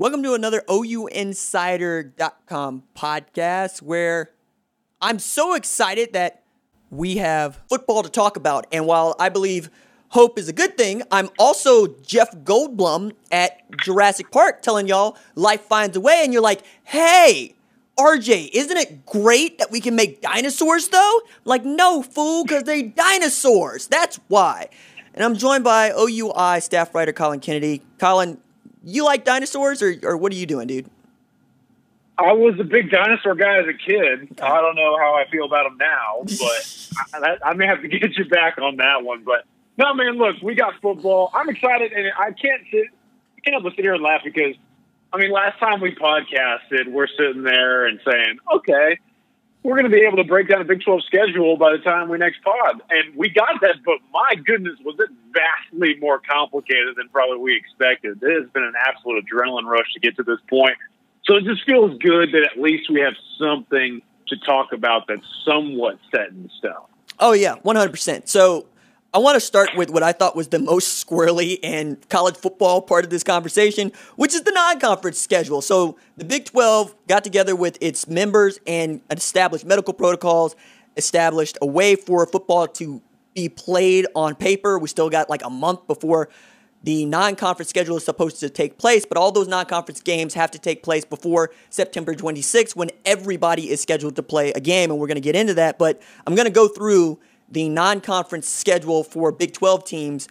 Welcome to another OUinsider.com podcast where I'm so excited that we have football to talk about. And while I believe hope is a good thing, I'm also Jeff Goldblum at Jurassic Park telling y'all life finds a way. And you're like, hey, RJ, isn't it great that we can make dinosaurs though? Like, no, fool, because they're dinosaurs. That's why. And I'm joined by OUI staff writer Colin Kennedy. Colin, you like dinosaurs, or, or what are you doing, dude? I was a big dinosaur guy as a kid. I don't know how I feel about them now, but I, I may have to get you back on that one. But no, man, look, we got football. I'm excited, and I can't sit, I can't help but sit here and laugh because, I mean, last time we podcasted, we're sitting there and saying, okay, we're going to be able to break down the Big 12 schedule by the time we next pod. And we got that, but my goodness, was it vastly more complicated than probably we expected. It has been an absolute adrenaline rush to get to this point. So it just feels good that at least we have something to talk about that's somewhat set in stone. Oh, yeah, 100%. So I want to start with what I thought was the most squirrely and college football part of this conversation, which is the non conference schedule. So the Big 12 got together with its members and established medical protocols, established a way for football to be played on paper. We still got like a month before the non conference schedule is supposed to take place, but all those non conference games have to take place before September 26th when everybody is scheduled to play a game. And we're going to get into that. But I'm going to go through the non conference schedule for Big 12 teams.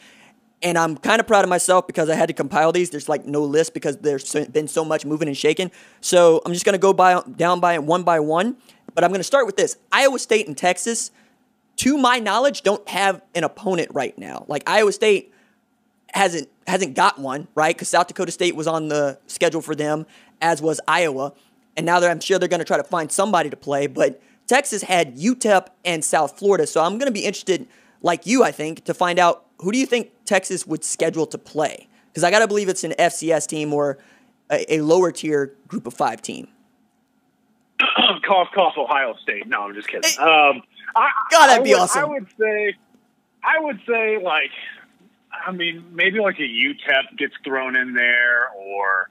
And I'm kind of proud of myself because I had to compile these. There's like no list because there's been so much moving and shaking. So I'm just going to go by, down by one by one. But I'm going to start with this Iowa State and Texas, to my knowledge, don't have an opponent right now. Like Iowa State hasn't hasn't got one, right? Because South Dakota State was on the schedule for them, as was Iowa. And now I'm sure they're going to try to find somebody to play. But Texas had UTEP and South Florida. So I'm going to be interested, like you, I think, to find out who do you think Texas would schedule to play? Because I got to believe it's an FCS team or a, a lower tier group of five team. cough, cough, Ohio State. No, I'm just kidding. Um, I, God, that'd be would, awesome. I would say, I would say, like, I mean, maybe like a UTEP gets thrown in there, or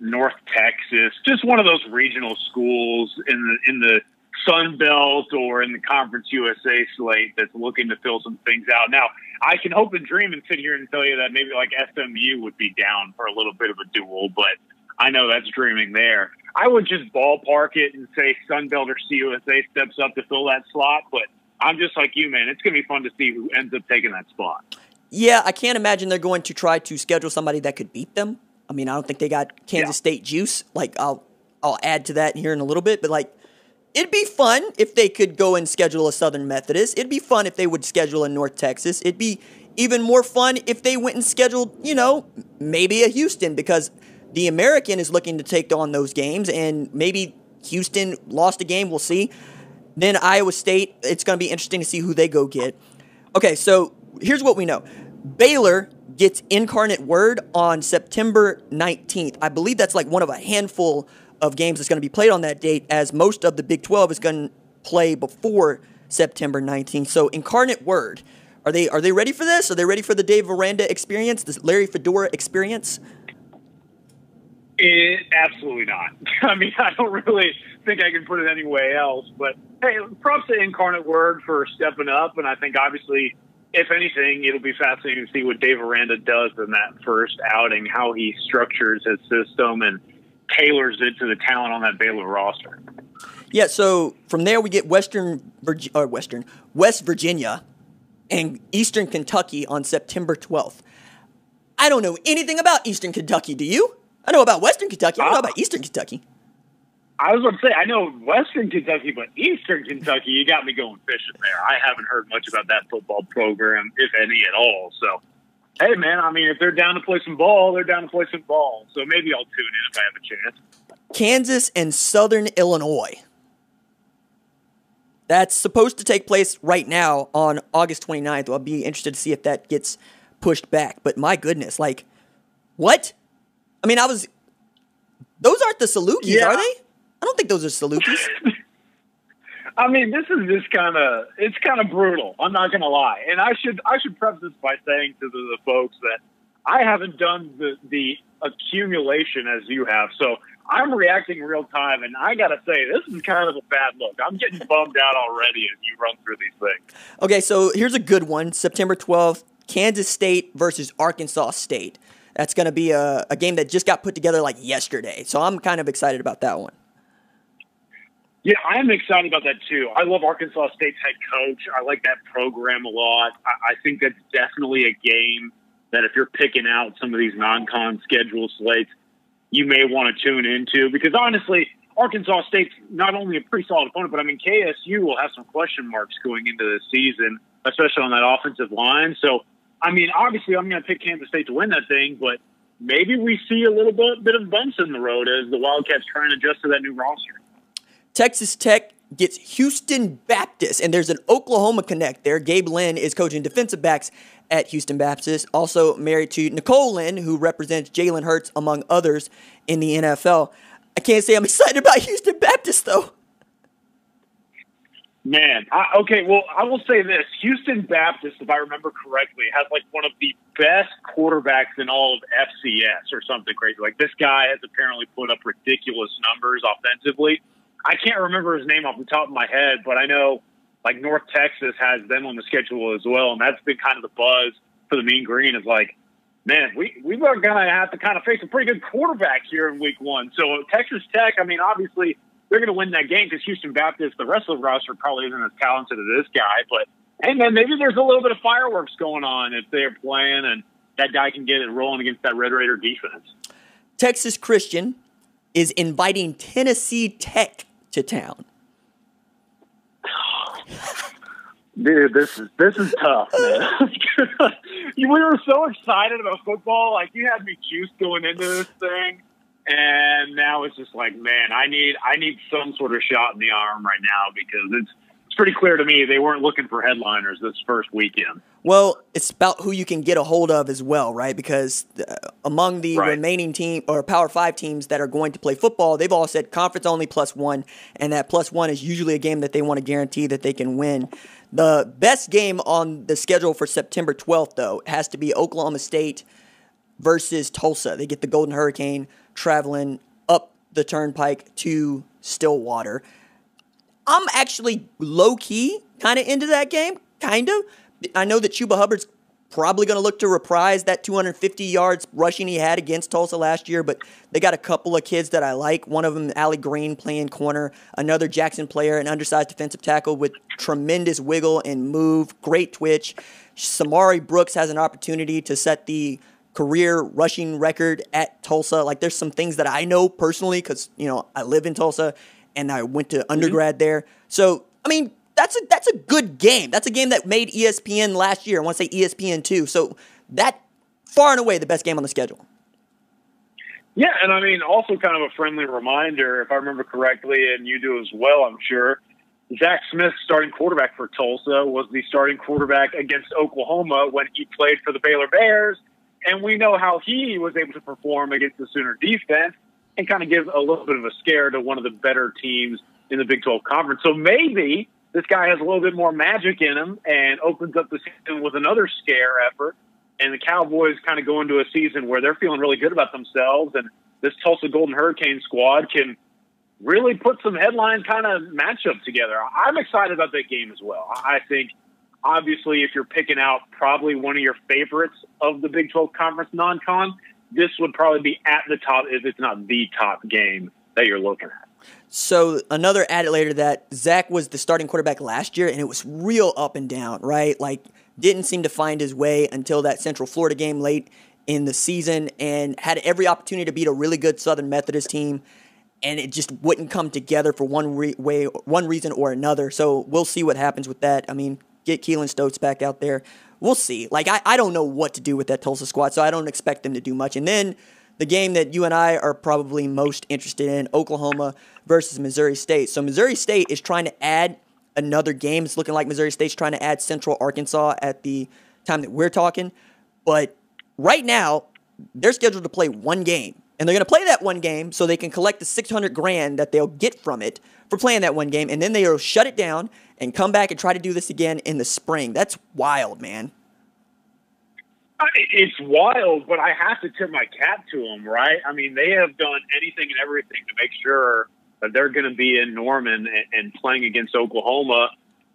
North Texas, just one of those regional schools in the in the Sun Belt or in the Conference USA slate that's looking to fill some things out. Now, I can hope and dream and sit here and tell you that maybe like SMU would be down for a little bit of a duel, but I know that's dreaming there. I would just ballpark it and say Sun Belt or CUSA steps up to fill that slot, but I'm just like you, man. It's going to be fun to see who ends up taking that spot. Yeah, I can't imagine they're going to try to schedule somebody that could beat them. I mean, I don't think they got Kansas yeah. State juice. Like I'll I'll add to that here in a little bit, but like It'd be fun if they could go and schedule a Southern Methodist. It'd be fun if they would schedule a North Texas. It'd be even more fun if they went and scheduled, you know, maybe a Houston because the American is looking to take on those games and maybe Houston lost a game, we'll see. Then Iowa State, it's going to be interesting to see who they go get. Okay, so here's what we know. Baylor gets Incarnate Word on September 19th. I believe that's like one of a handful of games that's going to be played on that date, as most of the Big 12 is going to play before September 19th. So, Incarnate Word, are they are they ready for this? Are they ready for the Dave Aranda experience, this Larry Fedora experience? It, absolutely not. I mean, I don't really think I can put it any way else. But hey, props to Incarnate Word for stepping up, and I think obviously, if anything, it'll be fascinating to see what Dave Aranda does in that first outing, how he structures his system, and tailors it to the talent on that Baylor roster. Yeah, so from there we get Western Virgi- or uh, Western West Virginia and Eastern Kentucky on September 12th. I don't know anything about Eastern Kentucky. Do you? I know about Western Kentucky. I don't know uh, about Eastern Kentucky. I was going to say I know Western Kentucky, but Eastern Kentucky, you got me going fishing there. I haven't heard much about that football program, if any at all. So Hey man, I mean, if they're down to play some ball, they're down to play some ball. So maybe I'll tune in if I have a chance. Kansas and Southern Illinois. That's supposed to take place right now on August 29th. I'll be interested to see if that gets pushed back. But my goodness, like, what? I mean, I was. Those aren't the Salukis, Yeah. are they? I don't think those are Salukis. I mean, this is just kind of it's kind of brutal. I'm not going to lie, and I should I should preface this by saying to the, the folks that I haven't done the the accumulation as you have, so I'm reacting real time, and I got to say this is kind of a bad look. I'm getting bummed out already as you run through these things. Okay, so here's a good one September 12th, Kansas State versus Arkansas State. That's going to be a, a game that just got put together like yesterday. So I'm kind of excited about that one. Yeah, I am excited about that too. I love Arkansas State's head coach. I like that program a lot. I, I think that's definitely a game that if you're picking out some of these non-con schedule slates, you may want to tune into because honestly, Arkansas State's not only a pretty solid opponent, but I mean KSU will have some question marks going into the season, especially on that offensive line. So, I mean, obviously, I'm going to pick Kansas State to win that thing, but maybe we see a little bit, bit of bumps in the road as the Wildcats try and adjust to that new roster. Texas Tech gets Houston Baptist, and there's an Oklahoma connect there. Gabe Lynn is coaching defensive backs at Houston Baptist, also married to Nicole Lynn, who represents Jalen Hurts, among others, in the NFL. I can't say I'm excited about Houston Baptist, though. Man, I, okay. Well, I will say this: Houston Baptist, if I remember correctly, has like one of the best quarterbacks in all of FCS or something crazy. Like this guy has apparently put up ridiculous numbers offensively. I can't remember his name off the top of my head, but I know like North Texas has them on the schedule as well, and that's been kind of the buzz for the Mean Green. Is like, man, we we are gonna have to kind of face a pretty good quarterback here in Week One. So Texas Tech, I mean, obviously they're going to win that game because Houston Baptist, the rest of the roster probably isn't as talented as this guy. But hey, man, maybe there's a little bit of fireworks going on if they're playing and that guy can get it rolling against that Red Raider defense. Texas Christian is inviting Tennessee Tech to town. Dude, this is this is tough, man. we were so excited about football, like you had me juiced going into this thing, and now it's just like, man, I need I need some sort of shot in the arm right now because it's it's pretty clear to me they weren't looking for headliners this first weekend. Well, it's about who you can get a hold of as well, right? Because uh, among the Right. remaining team or Power Five teams that are going to play football, they've all said conference only plus one, and that plus one is usually a game that they want to guarantee that they can win. The best game on the schedule for September 12th, though, has to be Oklahoma State versus Tulsa. They get the Golden Hurricane traveling up the turnpike to Stillwater. I'm actually low key kind of into that game, kind of. I know that Chuba Hubbard's probably going to look to reprise that 250 yards rushing he had against Tulsa last year, but they got a couple of kids that I like. One of them, Allie Green, playing corner. Another Jaxon Player, an undersized defensive tackle with tremendous wiggle and move, great twitch. Shamari Brooks has an opportunity to set the career rushing record at Tulsa. Like, there's some things that I know personally because you know I live in Tulsa and I went to mm-hmm. undergrad there. So, I mean, that's a that's a good game. That's a game that made ESPN last year. I want to say ESPN too. So that far and away the best game on the schedule. Yeah, and I mean, also kind of a friendly reminder, if I remember correctly, and you do as well, I'm sure. Zach Smith, starting quarterback for Tulsa, was the starting quarterback against Oklahoma when he played for the Baylor Bears, and we know how he was able to perform against the Sooner defense and kind of give a little bit of a scare to one of the better teams in the Big 12 conference. So maybe this guy has a little bit more magic in him and opens up the season with another scare effort and the Cowboys kind of go into a season where they're feeling really good about themselves, and this Tulsa Golden Hurricane squad can really put some headline kind of matchup together. I'm excited about that game as well. I think, obviously, if you're picking out probably one of your favorites of the Big 12 Conference non-con, this would probably be at the top if it's not the top game that you're looking at. So another added later that Zach was the starting quarterback last year, and it was real up and down, right? Like didn't seem to find his way until that Central Florida game late in the season, and had every opportunity to beat a really good Southern Methodist team, and it just wouldn't come together for one re- way, one reason or another. So we'll see what happens with that. I mean, get Keylon Stokes back out there. We'll see. Like I, I don't know what to do with that Tulsa squad, so I don't expect them to do much. And then the game that you and I are probably most interested in, Oklahoma versus Missouri State. So Missouri State is trying to add another game. It's looking like Missouri State's trying to add Central Arkansas at the time that we're talking. But right now, they're scheduled to play one game. And they're going to play that one game so they can collect the 600 grand that they'll get from it for playing that one game. And then they'll shut it down and come back and try to do this again in the spring. That's wild, man. Uh, it's wild, but I have to tip my cap to them, right? I mean, they have done anything and everything to make sure that they're going to be in Norman and, playing against Oklahoma.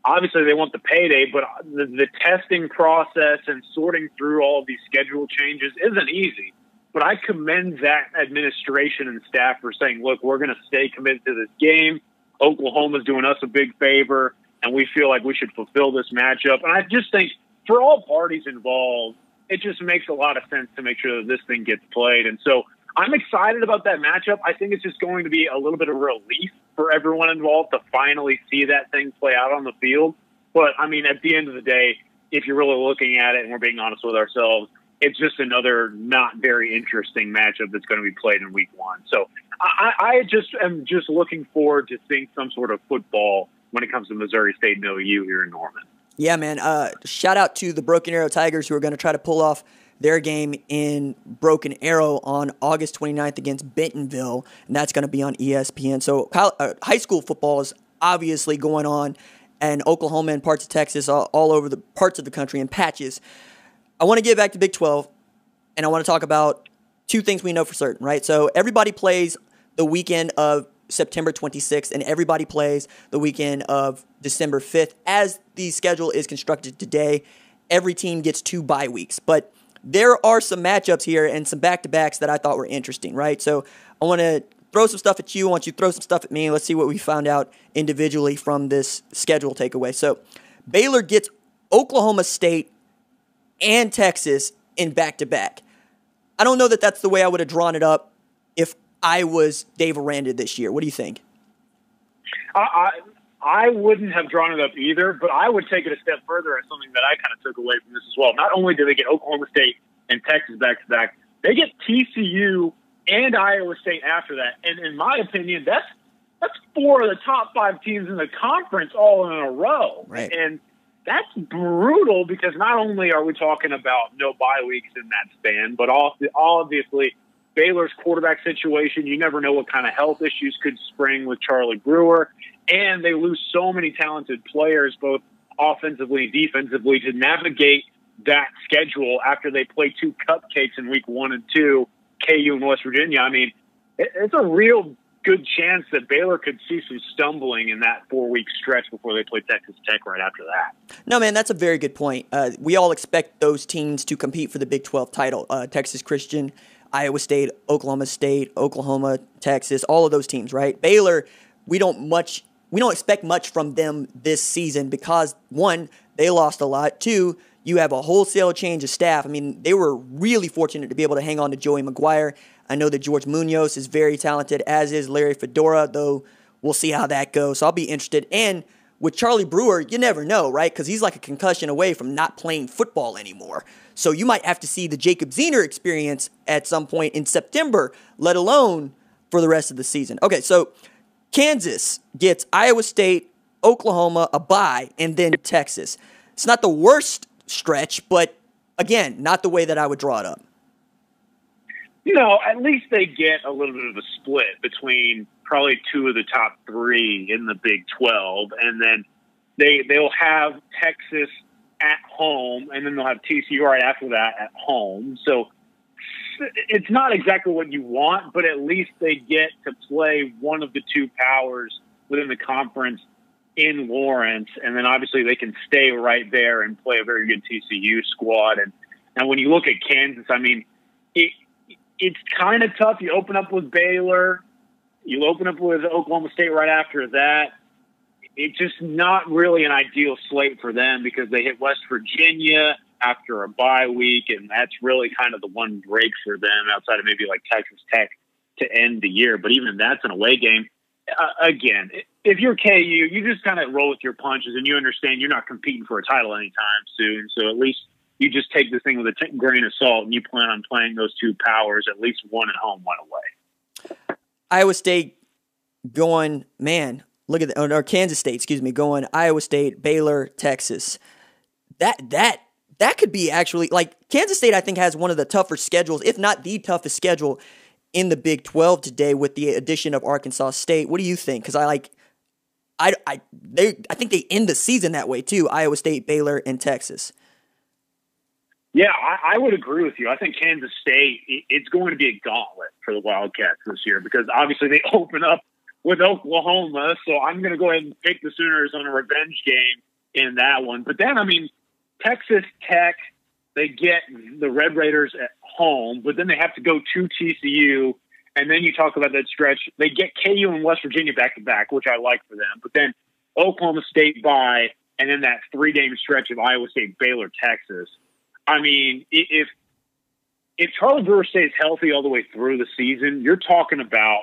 Obviously, they want the payday, but the testing process and sorting through all of these schedule changes isn't easy. But I commend that administration and staff for saying, look, we're going to stay committed to this game. Oklahoma's doing us a big favor, and we feel like we should fulfill this matchup. And I just think for all parties involved, it just makes a lot of sense to make sure that this thing gets played. And so I'm excited about that matchup. I think it's just going to be a little bit of relief for everyone involved to finally see that thing play out on the field. But I mean, at the end of the day, if you're really looking at it and we're being honest with ourselves, it's just another not very interesting matchup that's going to be played in week one. So I, I just am just looking forward to seeing some sort of football when it comes to Missouri State and OU here in Norman. Yeah, man. Uh, shout out to the Broken Arrow Tigers who are going to try to pull off their game in Broken Arrow on August 29th against Bentonville, and that's going to be on ESPN. So uh, high school football is obviously going on, and Oklahoma and parts of Texas, all, all over the parts of the country in patches. I want to get back to Big 12, and I want to talk about two things we know for certain, right? So everybody plays the weekend of September 26th, and everybody plays the weekend of December 5th. As the schedule is constructed today, every team gets two bye weeks. But there are some matchups here and some back to backs that I thought were interesting, right? So I want to throw some stuff at you. I want you to throw some stuff at me. Let's see what we found out individually from this schedule takeaway. So Baylor gets Oklahoma State and Texas in back to back. I don't know that that's the way I would have drawn it up if I was Dave Aranda this year. What do you think? I, I wouldn't have drawn it up either, but I would take it a step further as something that I kind of took away from this as well. Not only do they get Oklahoma State and Texas back to back, they get TCU and Iowa State after that. And in my opinion, that's that's four of the top five teams in the conference all in a row. Right. And that's brutal because not only are we talking about no bye weeks in that span, but obviously Baylor's quarterback situation. You never know what kind of health issues could spring with Charlie Brewer. And they lose so many talented players, both offensively and defensively, to navigate that schedule after they play two cupcakes in week one and two, KU and West Virginia. I mean, it's a real good chance that Baylor could see some stumbling in that four week stretch before they play Texas Tech right after that. No, man, that's a very good point. Uh, we all expect those teams to compete for the Big 12 title. Uh, Texas Christian Iowa State, Oklahoma State, Oklahoma, Texas, all of those teams, right? Baylor, we don't much we don't expect much from them this season because one, they lost a lot. Two, you have a wholesale change of staff. I mean, they were really fortunate to be able to hang on to Joey McGuire. I know that George Munoz is very talented, as is Larry Fedora, though we'll see how that goes. So I'll be interested. And with Charlie Brewer, you never know, right? Because he's like a concussion away from not playing football anymore. So you might have to see the Jacob Zeno experience at some point in September, let alone for the rest of the season. Okay, so Kansas gets Iowa State, Oklahoma, a bye, and then Texas. It's not the worst stretch, but again, not the way that I would draw it up. You know, at least they get a little bit of a split between probably two of the top three in the Big 12, and then they they'll have Texas at home, and then they'll have TCU right after that at home. So it's not exactly what you want, but at least they get to play one of the two powers within the conference in Lawrence, and then obviously they can stay right there and play a very good TCU squad. And and when you look at Kansas, I mean, it it's kind of tough. You open up with Baylor, you open up with Oklahoma State right after that it's just not really an ideal slate for them because they hit West Virginia after a bye week, and that's really kind of the one break for them outside of maybe like Texas Tech to end the year. But even that's an away game. Uh, again, if you're KU, you just kind of roll with your punches and you understand you're not competing for a title anytime soon. So at least you just take this thing with a t- grain of salt and you plan on playing those two powers, at least one at home, one away. Iowa State going, man, look at the, or Kansas State, excuse me, going Iowa State, Baylor, Texas. That, that, that could be actually like Kansas State, I think, has one of the tougher schedules, if not the toughest schedule in the Big 12 today with the addition of Arkansas State. What do you think? Because I like, I, I, they, I think they end the season that way too. Iowa State, Baylor, and Texas. Yeah, I, I would agree with you. I think Kansas State, it's going to be a gauntlet for the Wildcats this year because obviously they open up with Oklahoma. So I'm going to go ahead and pick the Sooners on a revenge game in that one. But then, I mean, Texas Tech, they get the Red Raiders at home, but then they have to go to TCU. And then you talk about that stretch. They get KU and West Virginia back to back, which I like for them. But then Oklahoma State by, and then that three game stretch of Iowa State, Baylor, Texas. I mean, if if Charlie Brewer stays healthy all the way through the season, you're talking about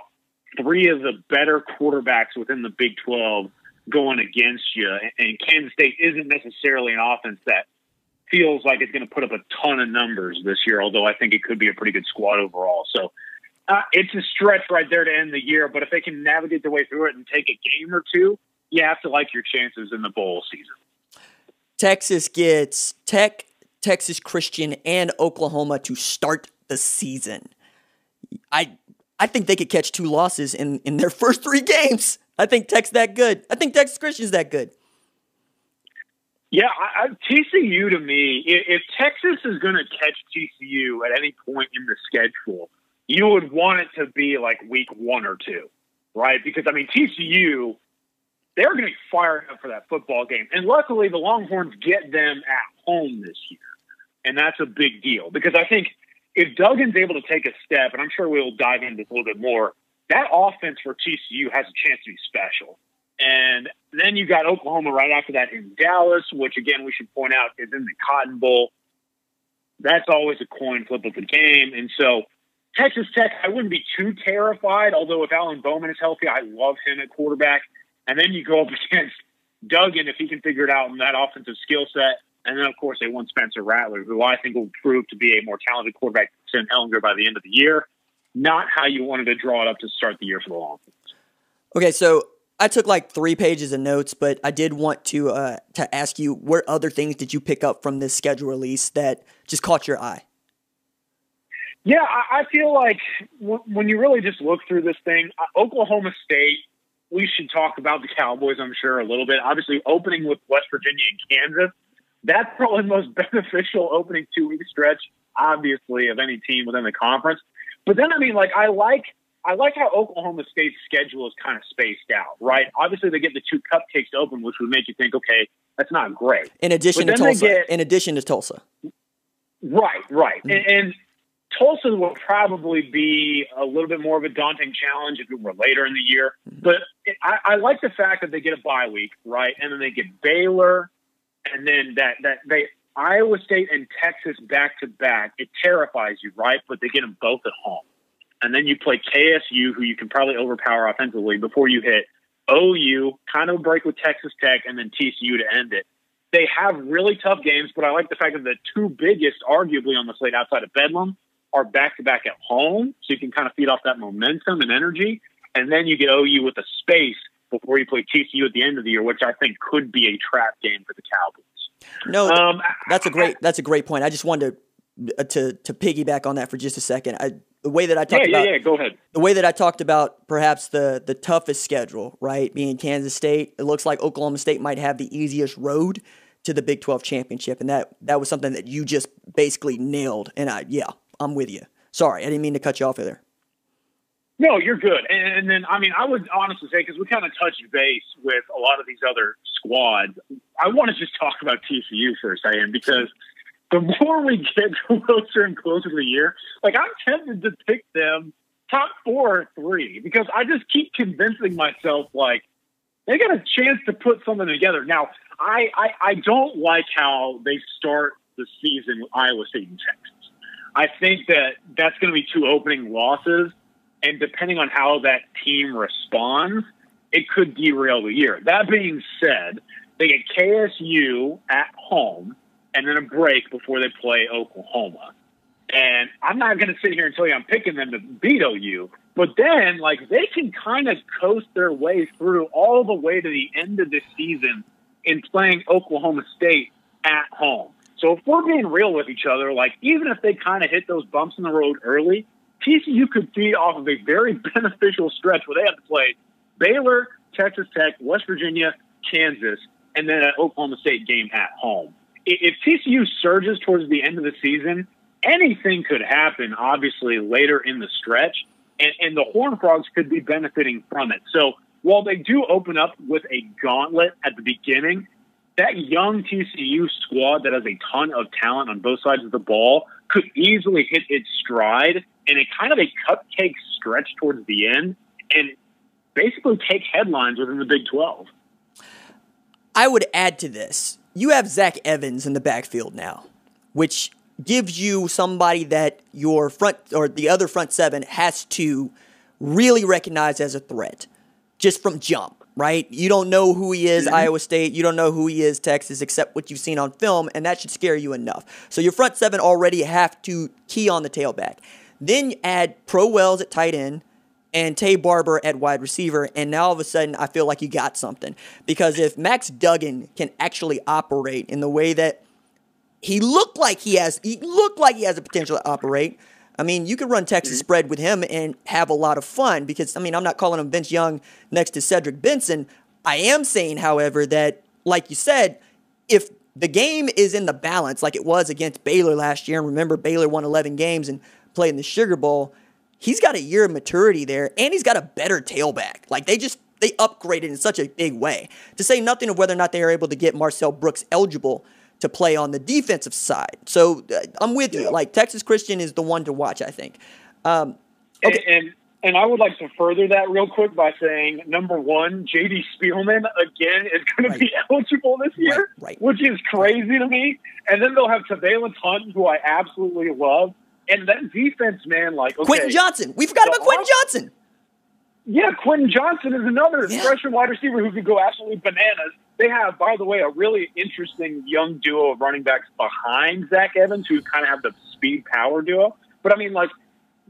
three of the better quarterbacks within the Big 12 going against you. And Kansas State isn't necessarily an offense that feels like it's going to put up a ton of numbers this year, although I think it could be a pretty good squad overall. So uh, it's a stretch right there to end the year. But if they can navigate their way through it and take a game or two, you have to like your chances in the bowl season. Texas gets Tech, Texas Christian, and Oklahoma to start the season. I I think they could catch two losses in, in their first three games. I think Tech's that good. I think Texas Christian's that good. Yeah, I, I, TCU to me, if, if Texas is going to catch TCU at any point in the schedule, you would want it to be like week one or two, right? Because I mean, TCU, they're going to be fired up for that football game, and luckily the Longhorns get them at home this year, and that's a big deal because I think if Duggan's able to take a step, and I'm sure we'll dive into this a little bit more, that offense for TCU has a chance to be special. And then you got Oklahoma right after that in Dallas, which again we should point out is in the Cotton Bowl. That's always a coin flip of the game. And so Texas Tech, I wouldn't be too terrified, although if Alan Bowman is healthy, I love him at quarterback. And then you go up against Duggan if he can figure it out in that offensive skill set. And then, of course, they won Spencer Rattler, who I think will prove to be a more talented quarterback than Ehlinger by the end of the year. Not how you wanted to draw it up to start the year for the Longhorns. Okay, so I took like three pages of notes, but I did want to uh, to ask you what other things did you pick up from this schedule release that just caught your eye? Yeah, I, feel like when you really just look through this thing, uh, Oklahoma State. We should talk about the Cowboys, I'm sure, a little bit. Obviously, opening with West Virginia and Kansas that's probably the most beneficial opening two week stretch, obviously, of any team within the conference. But then, I mean, like, I like. I like how Oklahoma State's schedule is kind of spaced out, right? Obviously, they get the two cupcakes open, which would make you think, okay, that's not great. In addition to Tulsa. Get, in addition to Tulsa. Right, right. Mm-hmm. And, and Tulsa will probably be a little bit more of a daunting challenge if it were later in the year. Mm-hmm. But I, I like the fact that they get a bye week, right? And then they get Baylor, and then that that they Iowa State and Texas back to back, it terrifies you, right? But they get them both at home, and then you play KSU, who you can probably overpower offensively before you hit OU, kind of a break with Texas Tech, and then TCU to end it. They have really tough games, but I like the fact that the two biggest, arguably on the slate outside of Bedlam, are back to back at home, so you can kind of feed off that momentum and energy. And then you get OU with the space before you play TCU at the end of the year, which I think could be a trap game for the Cowboys. No, um, that's a great that's a great point. I just wanted to uh, to, to piggyback on that for just a second. I, the way that I talked yeah, about yeah, yeah, go ahead. The way that I talked about perhaps the the toughest schedule, right, being Kansas State. It looks like Oklahoma State might have the easiest road to the Big 12 championship and that that was something that you just basically nailed and I yeah, I'm with you. Sorry, I didn't mean to cut you off there. No, you're good. And, and then, I mean, I would honestly say, because we kind of touched base with a lot of these other squads, I want to just talk about TCU for a second because the more we get closer and closer to the year, like I'm tempted to pick them top four or three because I just keep convincing myself like they got a chance to put something together. Now, I, I, I don't like how they start the season with Iowa State and Texas. I think that that's going to be two opening losses and depending on how that team responds, it could derail the year. That being said, they get KSU at home and then a break before they play Oklahoma. And I'm not going to sit here and tell you I'm picking them to beat OU, but then like they can kind of coast their way through all the way to the end of the season in playing Oklahoma State at home. So if we're being real with each other, like even if they kind of hit those bumps in the road early, TCU could be off of a very beneficial stretch where they have to play Baylor, Texas Tech, West Virginia, Kansas, and then an Oklahoma State game at home. If TCU surges towards the end of the season, anything could happen, obviously, later in the stretch, and, and the Horned Frogs could be benefiting from it. So while they do open up with a gauntlet at the beginning, that young TCU squad that has a ton of talent on both sides of the ball could easily hit its stride in a kind of a cupcake stretch towards the end and basically take headlines within the Big 12. I would add to this. You have Zach Evans in the backfield now, which gives you somebody that your front or the other front seven has to really recognize as a threat just from jump, right? You don't know who he is, mm-hmm. Iowa State. You don't know who he is, Texas, except what you've seen on film, and that should scare you enough. So your front seven already have to key on the tailback. Then add Pro Wells at tight end and Taye Barber at wide receiver, and now all of a sudden I feel like you got something. Because if Max Duggan can actually operate in the way that he looked like he has, he looked like he has the potential to operate. I mean, you could run Texas mm-hmm. spread with him and have a lot of fun because, I mean, I'm not calling him Vince Young next to Cedric Benson. I am saying, however, that, like you said, if the game is in the balance like it was against Baylor last year, and remember, Baylor won 11 games and played in the Sugar Bowl, he's got a year of maturity there, and he's got a better tailback. Like they just they upgraded in such a big way. To say nothing of whether or not they are able to get Marcel Brooks eligible to play on the defensive side. So uh, I'm with you. Like Texas Christian is the one to watch. I think. Um, okay. and, and and I would like to further that real quick by saying, number one, J.D. Spielman again is going right. to be eligible this year, right, right. which is crazy to me. And then they'll have Te'Vailance Hunt, who I absolutely love, and that defense, man, like okay, Quentin Johnston. We forgot about Quentin uh-huh. Johnston. Yeah, Quentin Johnston is another yeah. freshman wide receiver who could go absolutely bananas. They have, by the way, a really interesting young duo of running backs behind Zach Evans, who kind of have the speed power duo. But I mean, like,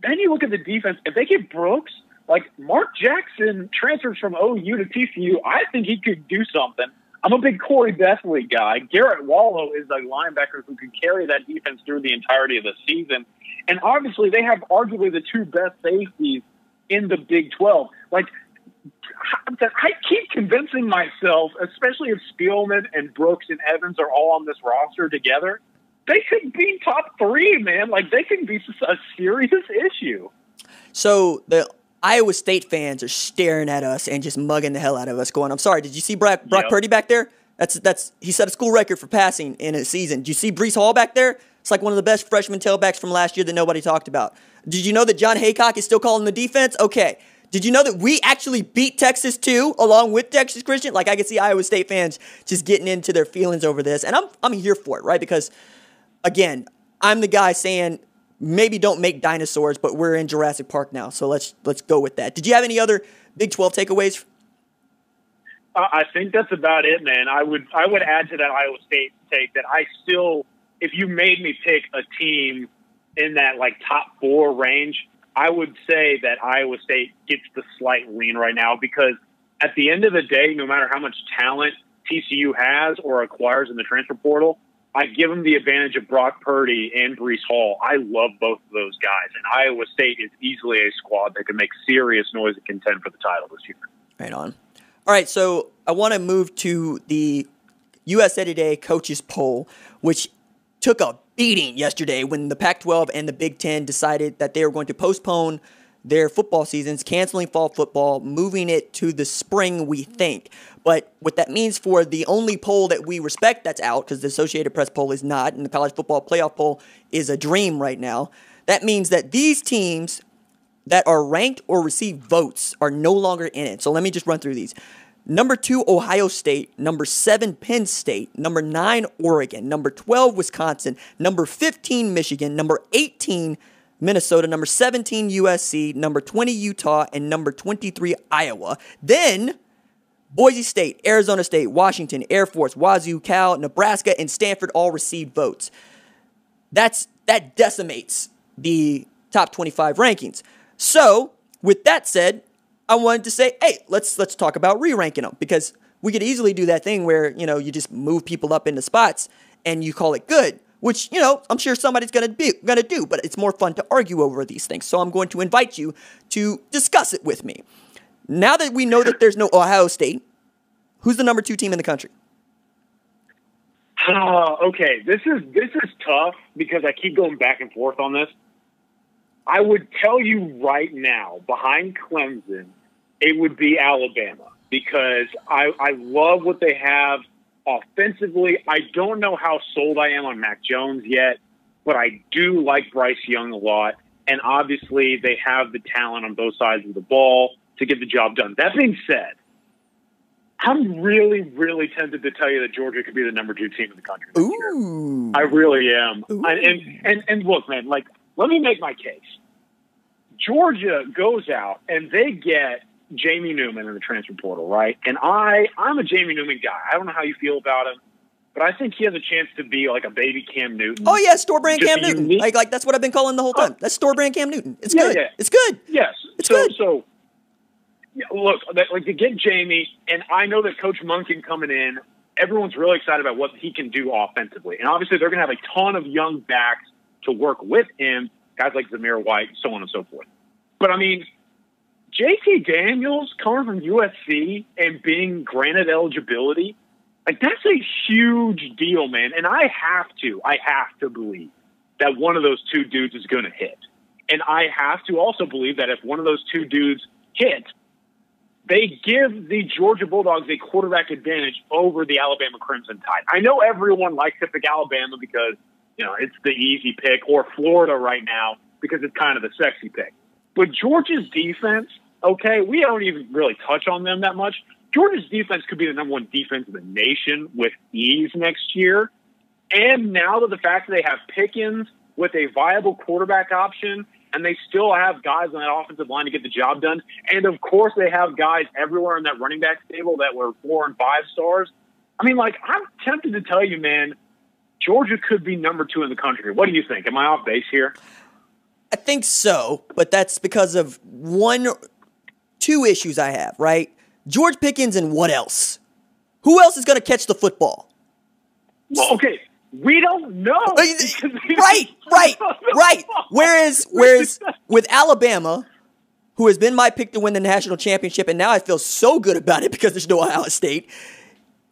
then you look at the defense. If they get Brooks, like Mark Jackson transfers from OU to TCU, I think he could do something. I'm a big Corey Bethley guy. Garrett Wallow is a linebacker who can carry that defense through the entirety of the season. And obviously, they have arguably the two best safeties in the Big 12. Like, I keep convincing myself, especially if Spielman and Brooks and Evans are all on this roster together, they could be top three, man. Like, they can be a serious issue. So the Iowa State fans are staring at us and just mugging the hell out of us, going, "I'm sorry, did you see Brock, Brock yep. Purdy back there? That's that's he set a school record for passing in a season. Did you see Breece Hall back there? It's like one of the best freshman tailbacks from last year that nobody talked about. Did you know that Jon Heacock is still calling the defense? Okay. Did you know that we actually beat Texas too, along with Texas Christian? Like I can see Iowa State fans just getting into their feelings over this, and I'm I'm here for it, right? Because again, I'm the guy saying maybe don't make dinosaurs, but we're in Jurassic Park now, so let's let's go with that. Did you have any other Big 12 takeaways? Uh, I think that's about it, man. I would I would add to that Iowa State take that I still, if you made me pick a team in that like top four range, I would say that Iowa State gets the slight lean right now because at the end of the day, no matter how much talent TCU has or acquires in the transfer portal, I give them the advantage of Brock Purdy and Breece Hall. I love both of those guys, and Iowa State is easily a squad that can make serious noise and contend for the title this year. Right on. All right, so I want to move to the USA Today coaches poll, which took a beating yesterday when the Pac 12 and the Big Ten decided that they were going to postpone their football seasons, canceling fall football, moving it to the spring, we think. But what that means for the only poll that we respect that's out, because the Associated Press poll is not, and the college football playoff poll is a dream right now, that means that these teams that are ranked or receive votes are no longer in it. So let me just run through these. Number two, Ohio State. Number seven, Penn State. Number nine, Oregon. Number 12, Wisconsin. Number 15, Michigan. Number 18, Minnesota. Number 17, USC. Number 20, Utah. And number 23, Iowa. Then Boise State, Arizona State, Washington, Air Force, Wazoo, Cal, Nebraska, and Stanford all received votes. That's that decimates the top 25 rankings. So, with that said, I wanted to say, hey, let's let's talk about re-ranking them because we could easily do that thing where you know you just move people up into spots and you call it good, which you know I'm sure somebody's gonna be gonna do, but it's more fun to argue over these things. So I'm going to invite you to discuss it with me. Now that we know that there's no Ohio State, who's the number two team in the country? Uh, okay, this is this is tough because I keep going back and forth on this. I would tell you right now, behind Clemson, it would be Alabama because I, I love what they have offensively. I don't know how sold I am on Mac Jones yet, but I do like Bryce Young a lot. And obviously, they have the talent on both sides of the ball to get the job done. That being said, I'm really, really tempted to tell you that Georgia could be the number two team in the country. Ooh. I really am. And, and and and look, man, like let me make my case. Georgia goes out and they get Jamie Newman in the transfer portal, right? And I I'm a Jamie Newman guy. I don't know how you feel about him, but I think he has a chance to be like a baby Cam Newton. Oh yeah, store brand Cam Newton. unique- Like like that's what I've been calling the whole time. Oh. That's store brand Cam Newton. It's Yeah, good. yeah. It's good. Yes. It's so, good. So, yeah, look, that, like to get Jamie, and I know that Coach Monken coming in, everyone's really excited about what he can do offensively, and obviously they're going to have a ton of young backs to work with him, guys like Zamir White, so on and so forth. But I mean, JT Daniels coming from USC and being granted eligibility, like that's a huge deal, man. And I have to, I have to believe that one of those two dudes is going to hit. And I have to also believe that if one of those two dudes hit, they give the Georgia Bulldogs a quarterback advantage over the Alabama Crimson Tide. I know everyone likes to pick Alabama because, you know, it's the easy pick, or Florida right now because it's kind of the sexy pick. But Georgia's defense, okay, we don't even really touch on them that much. Georgia's defense could be the number one defense in the nation with ease next year. And now that the fact that they have Pickens with a viable quarterback option, and they still have guys on that offensive line to get the job done, and of course they have guys everywhere in that running back stable that were four and five stars. I mean, like I'm tempted to tell you, man, Georgia could be number two in the country. What do you think? Am I off base here? I think so, but that's because of one, two issues I have, right? George Pickens and what else? Who else is going to catch the football? Well, okay, we don't know. Uh, right, right, right. Whereas, whereas with Alabama, who has been my pick to win the national championship, and now I feel so good about it because there's no Ohio State.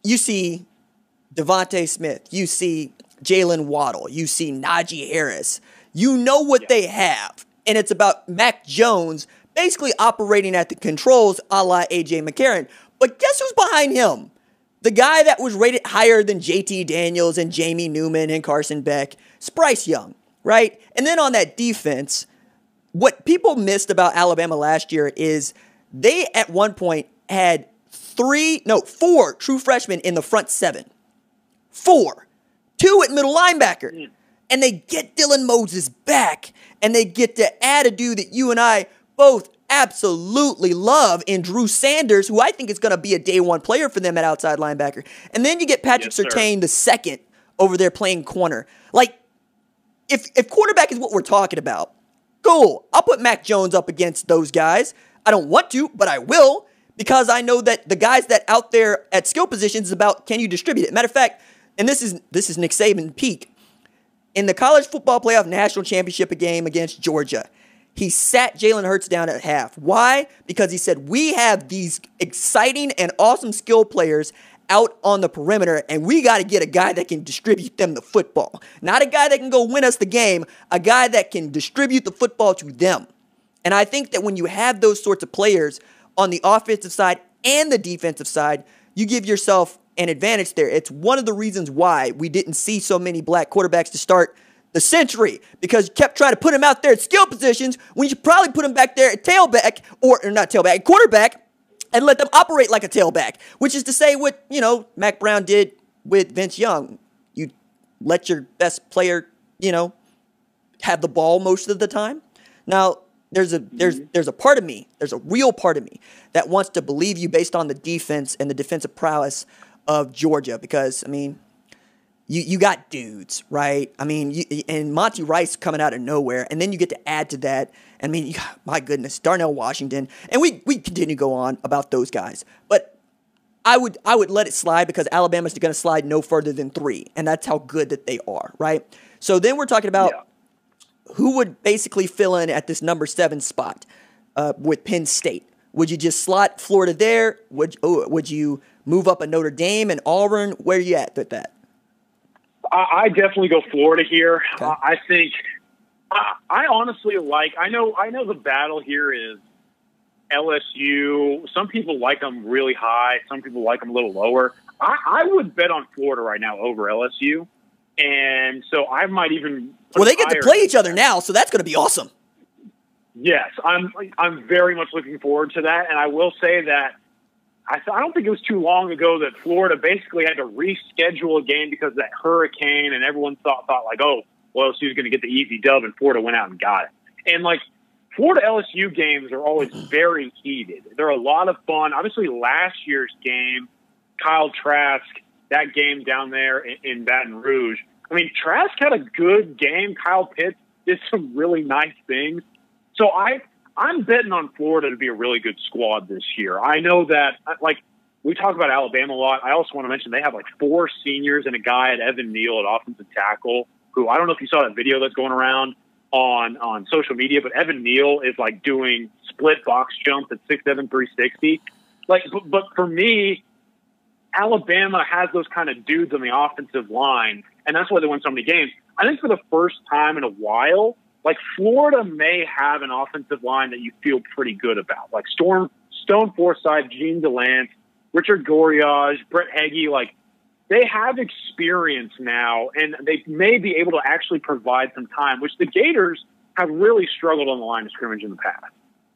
You see DeVonta Smith, you see Jaylen Waddle, you see Najee Harris. You know what they have, and it's about Mac Jones basically operating at the controls, a la AJ McCarron. But guess who's behind him? The guy that was rated higher than JT Daniels and Jamie Newman and Carson Beck, it's Bryce Young, right? And then on that defense, what people missed about Alabama last year is they at one point had three, no, four true freshmen in the front seven. Four. Two at middle linebacker. Hmm. And they get Dylan Moses back, and they get to add a dude that you and I both absolutely love in Drew Sanders, who I think is going to be a day one player for them at outside linebacker. And then you get Patrick Yes, sir. Surtain the second over there playing corner. Like, if if quarterback is what we're talking about, cool. I'll put Mac Jones up against those guys. I don't want to, but I will because I know that the guys that out there at skill positions is about can you distribute it. Matter of fact, and this is this is Nick Saban peak in the college football playoff national championship game against Georgia. He sat Jalen Hurts down at half. Why? Because he said, We have these exciting and awesome skill players out on the perimeter, and we got to get a guy that can distribute them the football. Not a guy that can go win us the game, a guy that can distribute the football to them. And I think that when you have those sorts of players on the offensive side and the defensive side, you give yourself an advantage there. It's one of the reasons why we didn't see so many black quarterbacks to start the century because you kept trying to put him out there at skill positions when you should probably put him back there at tailback or, or not tailback, quarterback and let them operate like a tailback, which is to say what, you know, Mack Brown did with Vince Young. You let your best player, you know, have the ball most of the time. Now, there's a there's mm-hmm. there's a part of me, there's a real part of me that wants to believe you based on the defense and the defensive prowess of Georgia because I mean, you you got dudes, right? I mean, you, and Monty Rice coming out of nowhere, and then you get to add to that. I mean, you, my goodness, Darnell Washington, and we we continue to go on about those guys, but I would I would let it slide because Alabama's going to slide no further than three, and that's how good that they are, right? So then we're talking about yeah. Who would basically fill in at this number seven spot uh, with Penn State. Would you just slot Florida there? Would oh, would you move up a Notre Dame and Auburn? Where are you at with that? I, I definitely go Florida here. Okay. I think I, I honestly like. I know. I know the battle here is LSU. Some people like them really high. Some people like them a little lower. I, I would bet on Florida right now over LSU, and so I might even. Well, they get to play each other now, so that's going to be awesome. Yes, I'm. I'm very much looking forward to that, and I will say that I, I don't think it was too long ago that Florida basically had to reschedule a game because of that hurricane, and everyone thought thought like, oh, well, LSU's going to get the easy dub, and Florida went out and got it. And like Florida LSU games are always mm-hmm. very heated. They're a lot of fun. Obviously, last year's game, Kyle Trask, that game down there in, in Baton Rouge. I mean, Trask had a good game. Kyle Pitts did some really nice things. So I I'm betting on Florida to be a really good squad this year. I know that, like, we talk about Alabama a lot. I also want to mention they have like four seniors and a guy at Evan Neal at offensive tackle, who I don't know if you saw that video that's going around on on social media, but Evan Neal is like doing split box jumps at six seven three sixty. Like, but, but for me, Alabama has those kind of dudes on the offensive line, and that's why they win so many games. I think for the first time in a while, like Florida may have an offensive line that you feel pretty good about, like Storm, Stone Forsythe, Jean Delance, Richard Gouraige, Brett Heggie, like they have experience now, and they may be able to actually provide some time, which the Gators have really struggled on the line of scrimmage in the past.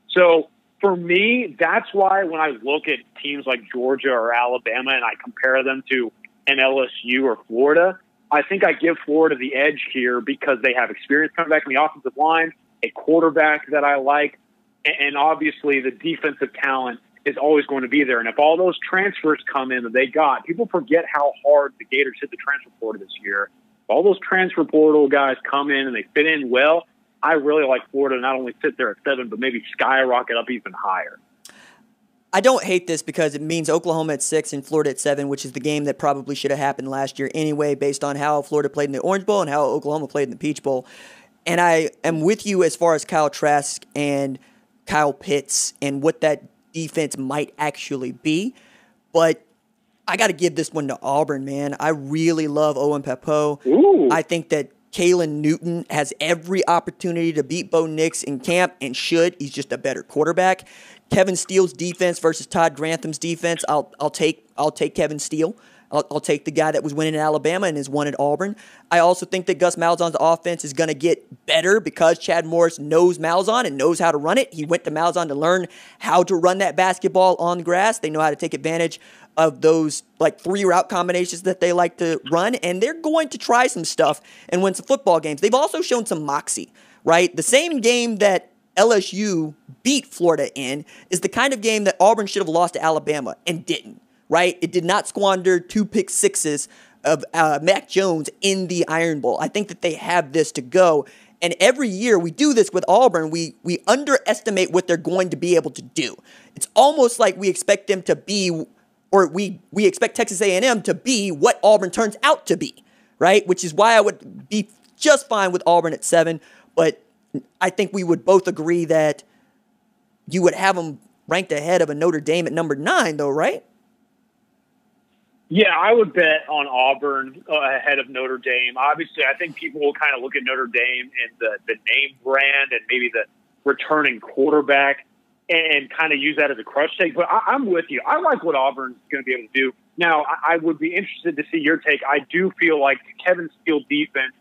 So for me, that's why when I look at teams like Georgia or Alabama and I compare them to an LSU or Florida, I think I give Florida the edge here because they have experience coming back in the offensive line, a quarterback that I like, and obviously the defensive talent is always going to be there. And if all those transfers come in that they got, people forget how hard the Gators hit the transfer portal this year. If all those transfer portal guys come in and they fit in well, I really like Florida not only sit there at seven, but maybe skyrocket up even higher. I don't hate this because it means Oklahoma at six and Florida at seven, which is the game that probably should have happened last year anyway, based on how Florida played in the Orange Bowl and how Oklahoma played in the Peach Bowl. And I am with you as far as Kyle Trask and Kyle Pitts and what that defense might actually be. But I got to give this one to Auburn, man. I really love Owen Pappoe. Ooh. I think that Caylin Newton has every opportunity to beat Bo Nix in camp and should. He's just a better quarterback. Kevin Steele's defense versus Todd Grantham's defense, I'll I'll take I'll take Kevin Steele. I'll, I'll, take the guy that was winning in Alabama and has won at Auburn. I also think that Gus Malzahn's offense is going to get better because Chad Morris knows Malzahn and knows how to run it. He went to Malzahn to learn how to run that basketball on grass. They know how to take advantage of those like three route combinations that they like to run, and they're going to try some stuff and win some football games. They've also shown some moxie, right? The same game that LSU beat Florida in is the kind of game that Auburn should have lost to Alabama and didn't, right? It did not squander two pick sixes of uh, Mac Jones in the Iron Bowl. I think that they have this to go. And every year we do this with Auburn, we we underestimate what they're going to be able to do. It's almost like we expect them to be, or we we expect Texas A&M to be what Auburn turns out to be, right? Which is why I would be just fine with Auburn at seven. But I think we would both agree that you would have them ranked ahead of a Notre Dame at number nine, though, right? Yeah, I would bet on Auburn uh, ahead of Notre Dame. Obviously, I think people will kind of look at Notre Dame and the, the name brand and maybe the returning quarterback and kind of use that as a crush take. But I, am with you. I like what Auburn's going to be able to do. Now, I, I would be interested to see your take. I do feel like Kevin Steele defense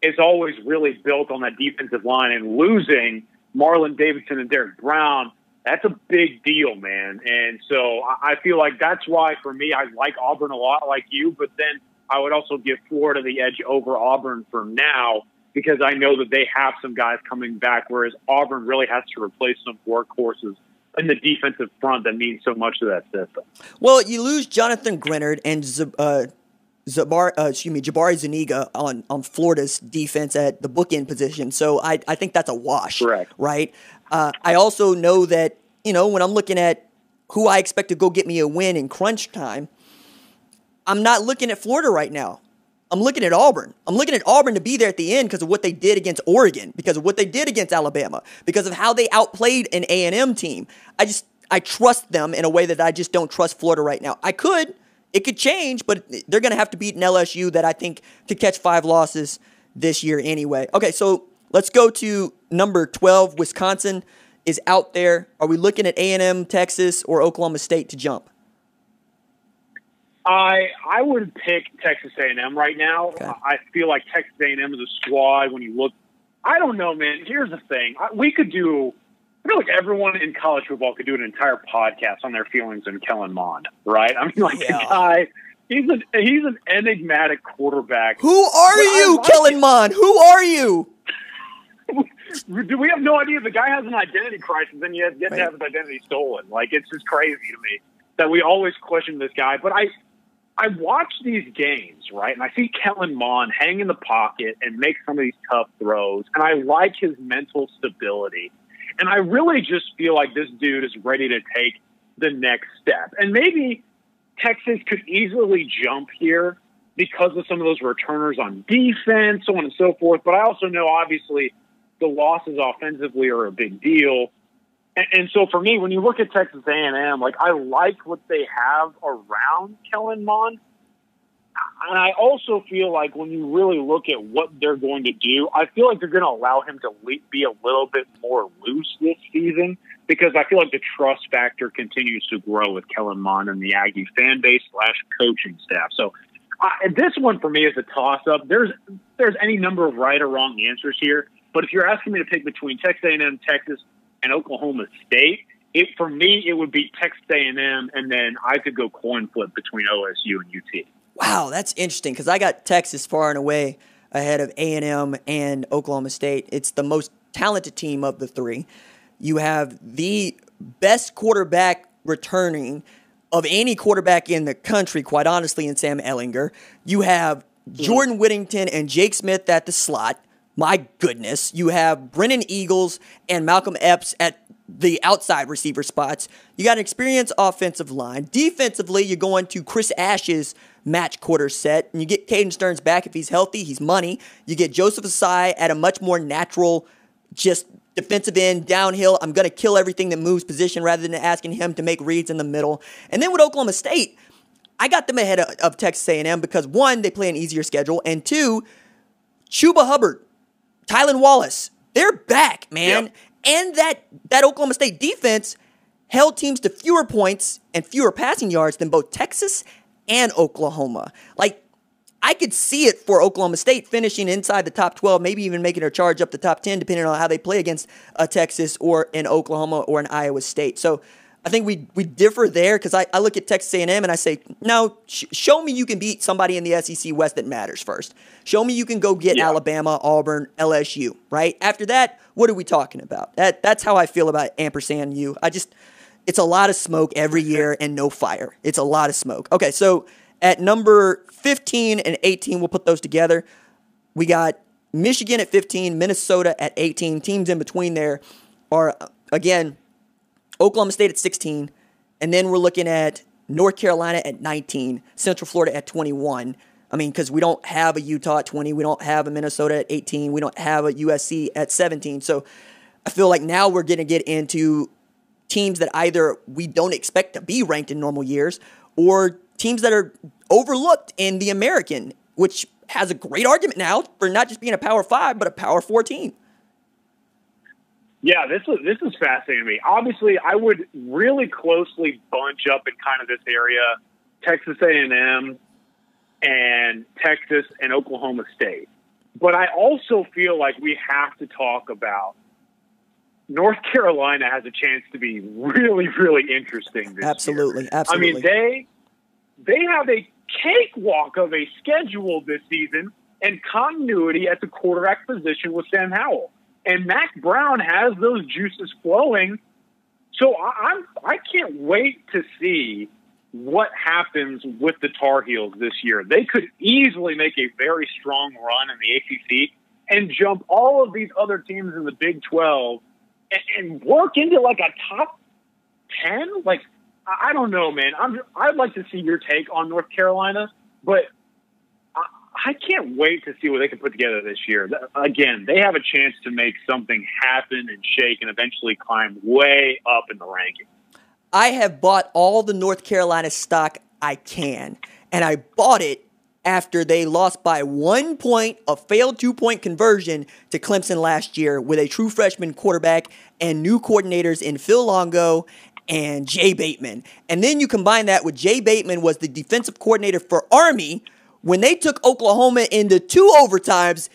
is always really built on that defensive line and losing Marlon Davidson and Derrick Brown. That's a big deal, man. And so I feel like that's why, for me, I like Auburn a lot, like you. But then I would also give Florida the edge over Auburn for now. because I know that they have some guys coming back, whereas Auburn really has to replace some workhorses in the defensive front that means so much to that system. Well, you lose Jonathan Greenard and uh, Zabar, uh, excuse me, Jabari Zuniga on, on Florida's defense at the bookend position. So I, I think that's a wash. Correct. Right. Uh, I also know that, you know, when I'm looking at who I expect to go get me a win in crunch time, I'm not looking at Florida right now. I'm looking at Auburn. I'm looking at Auburn to be there at the end because of what they did against Oregon, because of what they did against Alabama, because of how they outplayed an A&M team. I just I trust them in a way that I just don't trust Florida right now. I could, it could change, but they're going to have to beat an LSU that I think could catch five losses this year anyway. Okay, so let's go to number 12. Wisconsin is out there. Are we looking at A&M, Texas, or Oklahoma State to jump? I I would pick Texas A&M right now. Okay. I feel like Texas A&M is a squad. When you look, I don't know, man. Here's the thing: we could do. I feel like everyone in college football could do an entire podcast on their feelings on Kellen Mond, right? I mean, like yeah. the guy. He's an he's an enigmatic quarterback. Who are you, like Kellen Mond? Who are you? Do we have no idea the guy has an identity crisis and yet yet to have his identity stolen? Like it's just crazy to me that we always question this guy. But I I watch these games, right, and I see Kellen Mond hang in the pocket and make some of these tough throws, and I like his mental stability. And I really just feel like this dude is ready to take the next step. And maybe Texas could easily jump here because of some of those returners on defense, so on and so forth. But I also know, obviously, the losses offensively are a big deal. And, and so for me, when you look at Texas A&M, like I like what they have around Kellen Mond. And I also feel like when you really look at what they're going to do, I feel like they're going to allow him to be a little bit more loose this season because I feel like the trust factor continues to grow with Kellen Mond and the Aggie fan base slash coaching staff. So uh, this one for me is a toss up. There's there's any number of right or wrong answers here, but if you're asking me to pick between Texas A&M, Texas, and Oklahoma State, it for me it would be Texas A&M, and then I could go coin flip between OSU and UT. Wow, that's interesting because I got Texas far and away ahead of A&M and Oklahoma State. It's the most talented team of the three. You have the best quarterback returning of any quarterback in the country, quite honestly, in Sam Ehlinger. You have hmm. Jordan Whittington and Jake Smith at the slot my goodness, you have Brennan Eagles and Malcolm Epps at the outside receiver spots. You got an experienced offensive line. Defensively, you're going to Chris Ash's match quarter set, and you get Caden Sterns back if he's healthy. He's money. You get Joseph Ossai at a much more natural, just defensive end, downhill. I'm going to kill everything that moves position rather than asking him to make reads in the middle. And then with Oklahoma State, I got them ahead of, of Texas A&M because one, they play an easier schedule, and two, Chuba Hubbard Tylan Wallace, they're back, man. Yep. And that that Oklahoma State defense held teams to fewer points and fewer passing yards than both Texas and Oklahoma. Like I could see it for Oklahoma State finishing inside the top 12, maybe even making a charge up the top 10, depending on how they play against a Texas or an Oklahoma or an Iowa State. So I think we we differ there because I, I look at Texas A&M and I say, no, sh- show me you can beat somebody in the SEC West that matters first. Show me you can go get yeah. Alabama, Auburn, LSU. Right after that, what are we talking about? That that's how I feel about ampersand U. I just it's a lot of smoke every year and no fire. It's a lot of smoke. Okay, so at number 15 and 18, we'll put those together. We got Michigan at 15, Minnesota at 18. Teams in between there are again Oklahoma State at 16, and then we're looking at North Carolina at 19, Central Florida at 21. I mean, because we don't have a Utah at 20, we don't have a Minnesota at 18, we don't have a USC at 17. So I feel like now we're going to get into teams that either we don't expect to be ranked in normal years or teams that are overlooked in the American, which has a great argument now for not just being a Power Five, but a Power Four team. Yeah, this is this is fascinating to me. Obviously, I would really closely bunch up in kind of this area, Texas A&M and Texas and Oklahoma State. But I also feel like we have to talk about North Carolina has a chance to be really, really interesting this absolutely, year. Absolutely. I mean, they they have a cakewalk of a schedule this season and continuity at the quarterback position with Sam Howell. And Mack Brown has those juices flowing. So I, I'm I can't wait to see what happens with the Tar Heels this year. They could easily make a very strong run in the ACC and jump all of these other teams in the Big 12 and, and work into like a top 10. Like, I don't know, man. I'm, I'd like to see your take on North Carolina, but I, can't wait to see what they can put together this year. Again, they have a chance to make something happen and shake and eventually climb way up in the rankings. I have bought all the North Carolina stock I can, and I bought it after they lost by one point, a failed two point conversion to Clemson last year with a true freshman quarterback and new coordinators in Phil Longo and Jay Bateman. And then you combine that with Jay Bateman was the defensive coordinator for Army when they took Oklahoma into two overtimes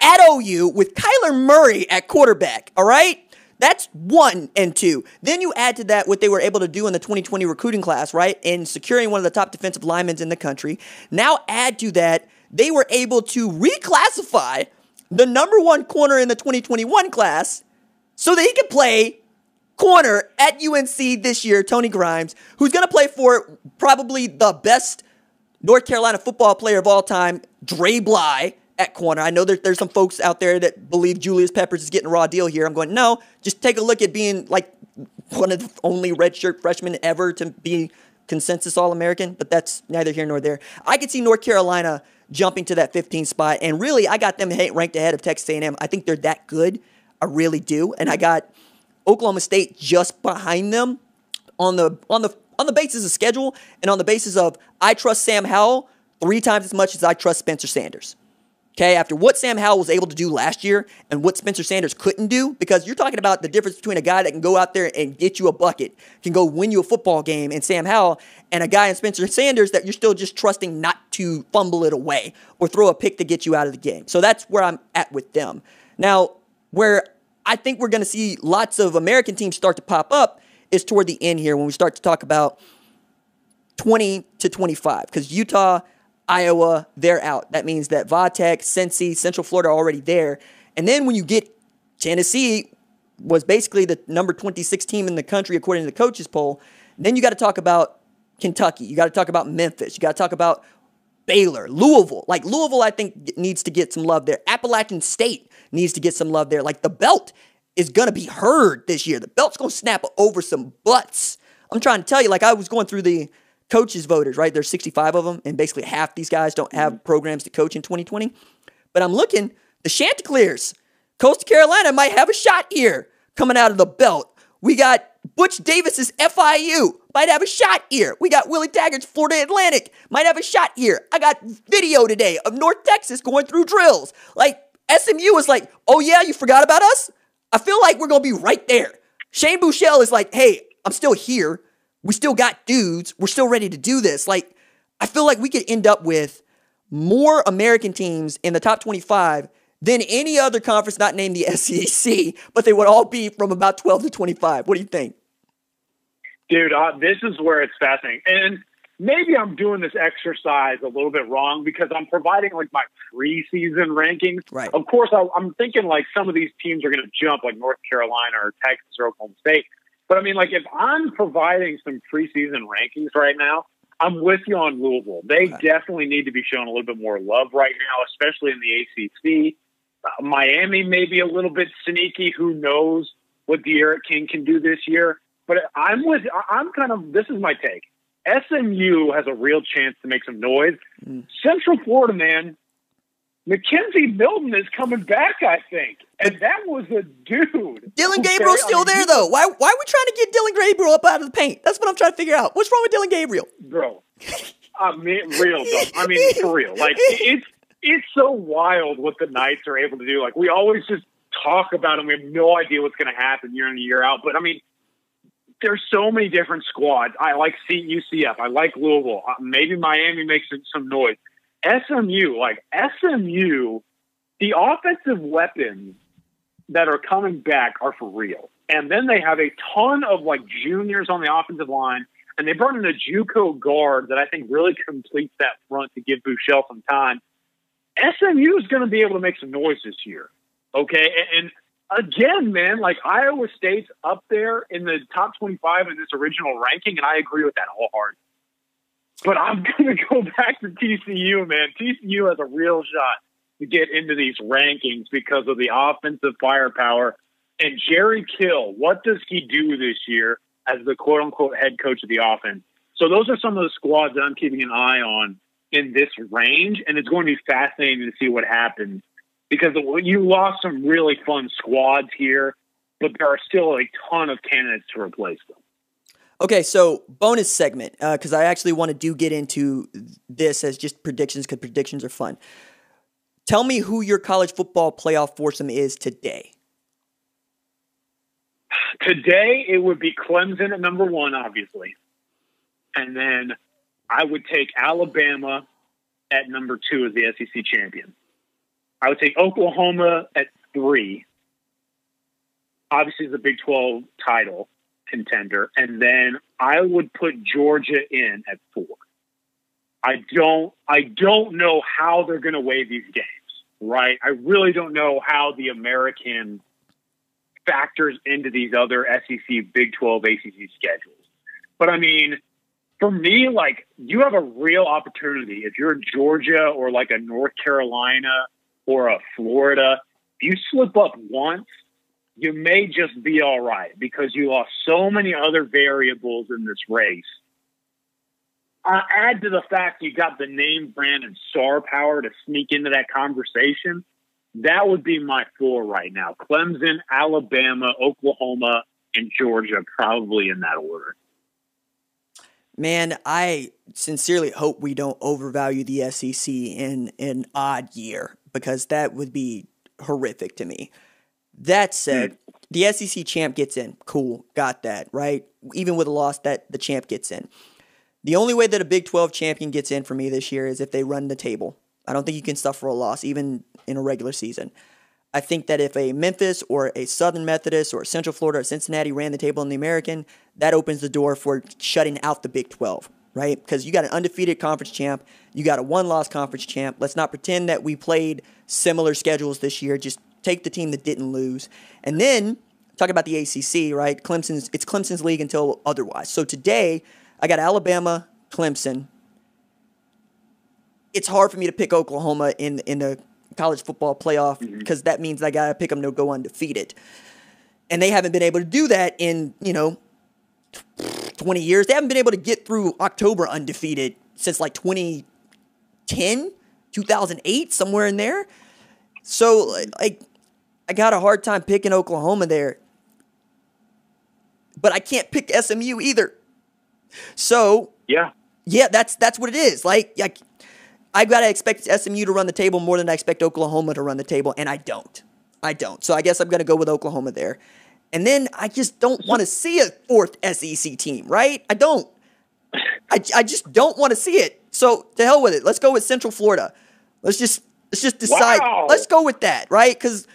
at OU with Kyler Murray at quarterback. All right? That's one and two. Then you add to that what they were able to do in the 2020 recruiting class, right? In securing one of the top defensive linemen in the country. Now add to that, they were able to reclassify the number one corner in the 2021 class so that he could play corner at UNC this year, Tony Grimes, who's going to play for probably the best North Carolina football player of all time, Dre Bly at corner. I know that there's some folks out there that believe Julius Peppers is getting a raw deal here. I'm going, no, just take a look at being like one of the only redshirt freshmen ever to be consensus All American, but that's neither here nor there. I could see North Carolina jumping to that 15 spot, and really, I got them ranked ahead of Texas A&M. I think they're that good. I really do, and I got Oklahoma State just behind them on the on the on the basis of schedule and on the basis of I trust Sam Howell three times as much as I trust Spencer Sanders. Okay, after what Sam Howell was able to do last year and what Spencer Sanders couldn't do, because you're talking about the difference between a guy that can go out there and get you a bucket, can go win you a football game, and Sam Howell, and a guy in Spencer Sanders that you're still just trusting not to fumble it away or throw a pick to get you out of the game. So that's where I'm at with them. Now, where I think we're going to see lots of American teams start to pop up is toward the end here when we start to talk about 20 to 25, because Utah Iowa, they're out. That means that Vatech, Cincy, Central Florida are already there. And then when you get Tennessee was basically the number 26 team in the country according to the coaches poll. Then you got to talk about Kentucky. You got to talk about Memphis. You got to talk about Baylor, Louisville. Like Louisville, I think needs to get some love there. Appalachian State needs to get some love there. Like the belt is gonna be heard this year. The belt's gonna snap over some butts. I'm trying to tell you. Like I was going through the coaches voters, right? There's 65 of them, and basically half these guys don't have mm-hmm. programs to coach in 2020. But I'm looking, the Chanticleers, Coastal Carolina might have a shot here coming out of the belt. We got Butch Davis's FIU might have a shot here. We got Willie Taggart's Florida Atlantic might have a shot here. I got video today of North Texas going through drills. Like SMU is like, oh yeah, you forgot about us? I feel like we're gonna be right there. Shane Buechele is like, hey, I'm still here we still got dudes. We're still ready to do this. Like, I feel like we could end up with more American teams in the top 25 than any other conference not named the SEC, but they would all be from about 12 to 25. What do you think? Dude, uh, this is where it's fascinating. And maybe I'm doing this exercise a little bit wrong because I'm providing like my preseason rankings. Right. Of course, I, I'm thinking like some of these teams are going to jump, like North Carolina or Texas or Oklahoma State. But I mean, like if I'm providing some preseason rankings right now, I'm with you on Louisville. They okay. definitely need to be shown a little bit more love right now, especially in the ACC. Uh, Miami may be a little bit sneaky. Who knows what D'Eriq King can do this year? But I'm with. I'm kind of. This is my take. SMU has a real chance to make some noise. Mm. Central Florida, man, McKenzie Milton is coming back, I think. And that was a dude. Dillon Gabriel's still there, though. Why, why are we trying to get Dillon Gabriel up out of the paint? That's what I'm trying to figure out. What's wrong with Dillon Gabriel? Bro, I mean, real, though. I mean, for real. Like, it's, it's so wild what the Knights are able to do. Like, we always just talk about them. We have no idea what's going to happen year in and year out. But, I mean, there's so many different squads. I like UCF. I like Louisville. Uh, maybe Miami makes some noise. SMU, like SMU, the offensive weapons that are coming back are for real. And then they have a ton of like juniors on the offensive line, and they brought in a JUCO guard that I think really completes that front to give Buechele some time. SMU is going to be able to make some noise this year. Okay. And, again, man, like Iowa State's up there in the top 25 in this original ranking, and I agree with that wholeheartedly. But I'm going to go back to TCU, man. TCU has a real shot to get into these rankings because of the offensive firepower. And Jerry Kill, what does he do this year as the quote unquote head coach of the offense? So those are some of the squads that I'm keeping an eye on in this range, and it's going to be fascinating to see what happens because you lost some really fun squads here, but there are still a ton of candidates to replace them. Okay, so bonus segment because uh, I actually want to do get into this as just predictions because predictions are fun. Tell me who your college football playoff foursome is today. Today it would be Clemson at number one, obviously, and then I would take Alabama at number two as the SEC champion. I would take Oklahoma at three. Obviously, the Big 12 title contender. And then I would put Georgia in at four. I don't I don't know how they're going to weigh these games, right? I really don't know how the American factors into these other SEC, Big 12, ACC schedules. But I mean, for me, like you have a real opportunity if you're Georgia or like a North Carolina or a Florida. If you slip up once, you may just be all right because you lost so many other variables in this race. Add to the fact you got the name brand and star power to sneak into that conversation. That would be my four right now Clemson, Alabama, Oklahoma, and Georgia, probably in that order. Man, I sincerely hope we don't overvalue the SEC in an odd year because that would be horrific to me. That said, mm. the SEC champ gets in. Cool, got that, right? Even with a loss, that the champ gets in. The only way that a Big 12 champion gets in for me this year is if they run the table. I don't think you can suffer a loss, even in a regular season. I think that if a Memphis or a Southern Methodist or Central Florida or Cincinnati ran the table in the American, that opens the door for shutting out the Big 12, right? Because you got an undefeated conference champ, you got a one loss conference champ. Let's not pretend that we played similar schedules this year. Just take the team that didn't lose. And then talk about the ACC, right? Clemson's it's Clemson's league until otherwise. So today I got Alabama, Clemson. It's hard for me to pick Oklahoma in in the college football playoff because mm-hmm. that means I got to pick them to go undefeated. And they haven't been able to do that in, you know, 20 years. They haven't been able to get through October undefeated since like 2010, 2008, somewhere in there. So, like, I got a hard time picking Oklahoma there. But I can't pick SMU either. So, yeah. Yeah, that's that's what it is. Like, like I've got to expect SMU to run the table more than I expect Oklahoma to run the table, and I don't. I don't. So I guess I'm going to go with Oklahoma there. And then I just don't want to see a fourth SEC team, right? I don't. I, I just don't want to see it. So to hell with it. Let's go with Central Florida. Let's just let's just decide. Wow. Let's go with that, right? Because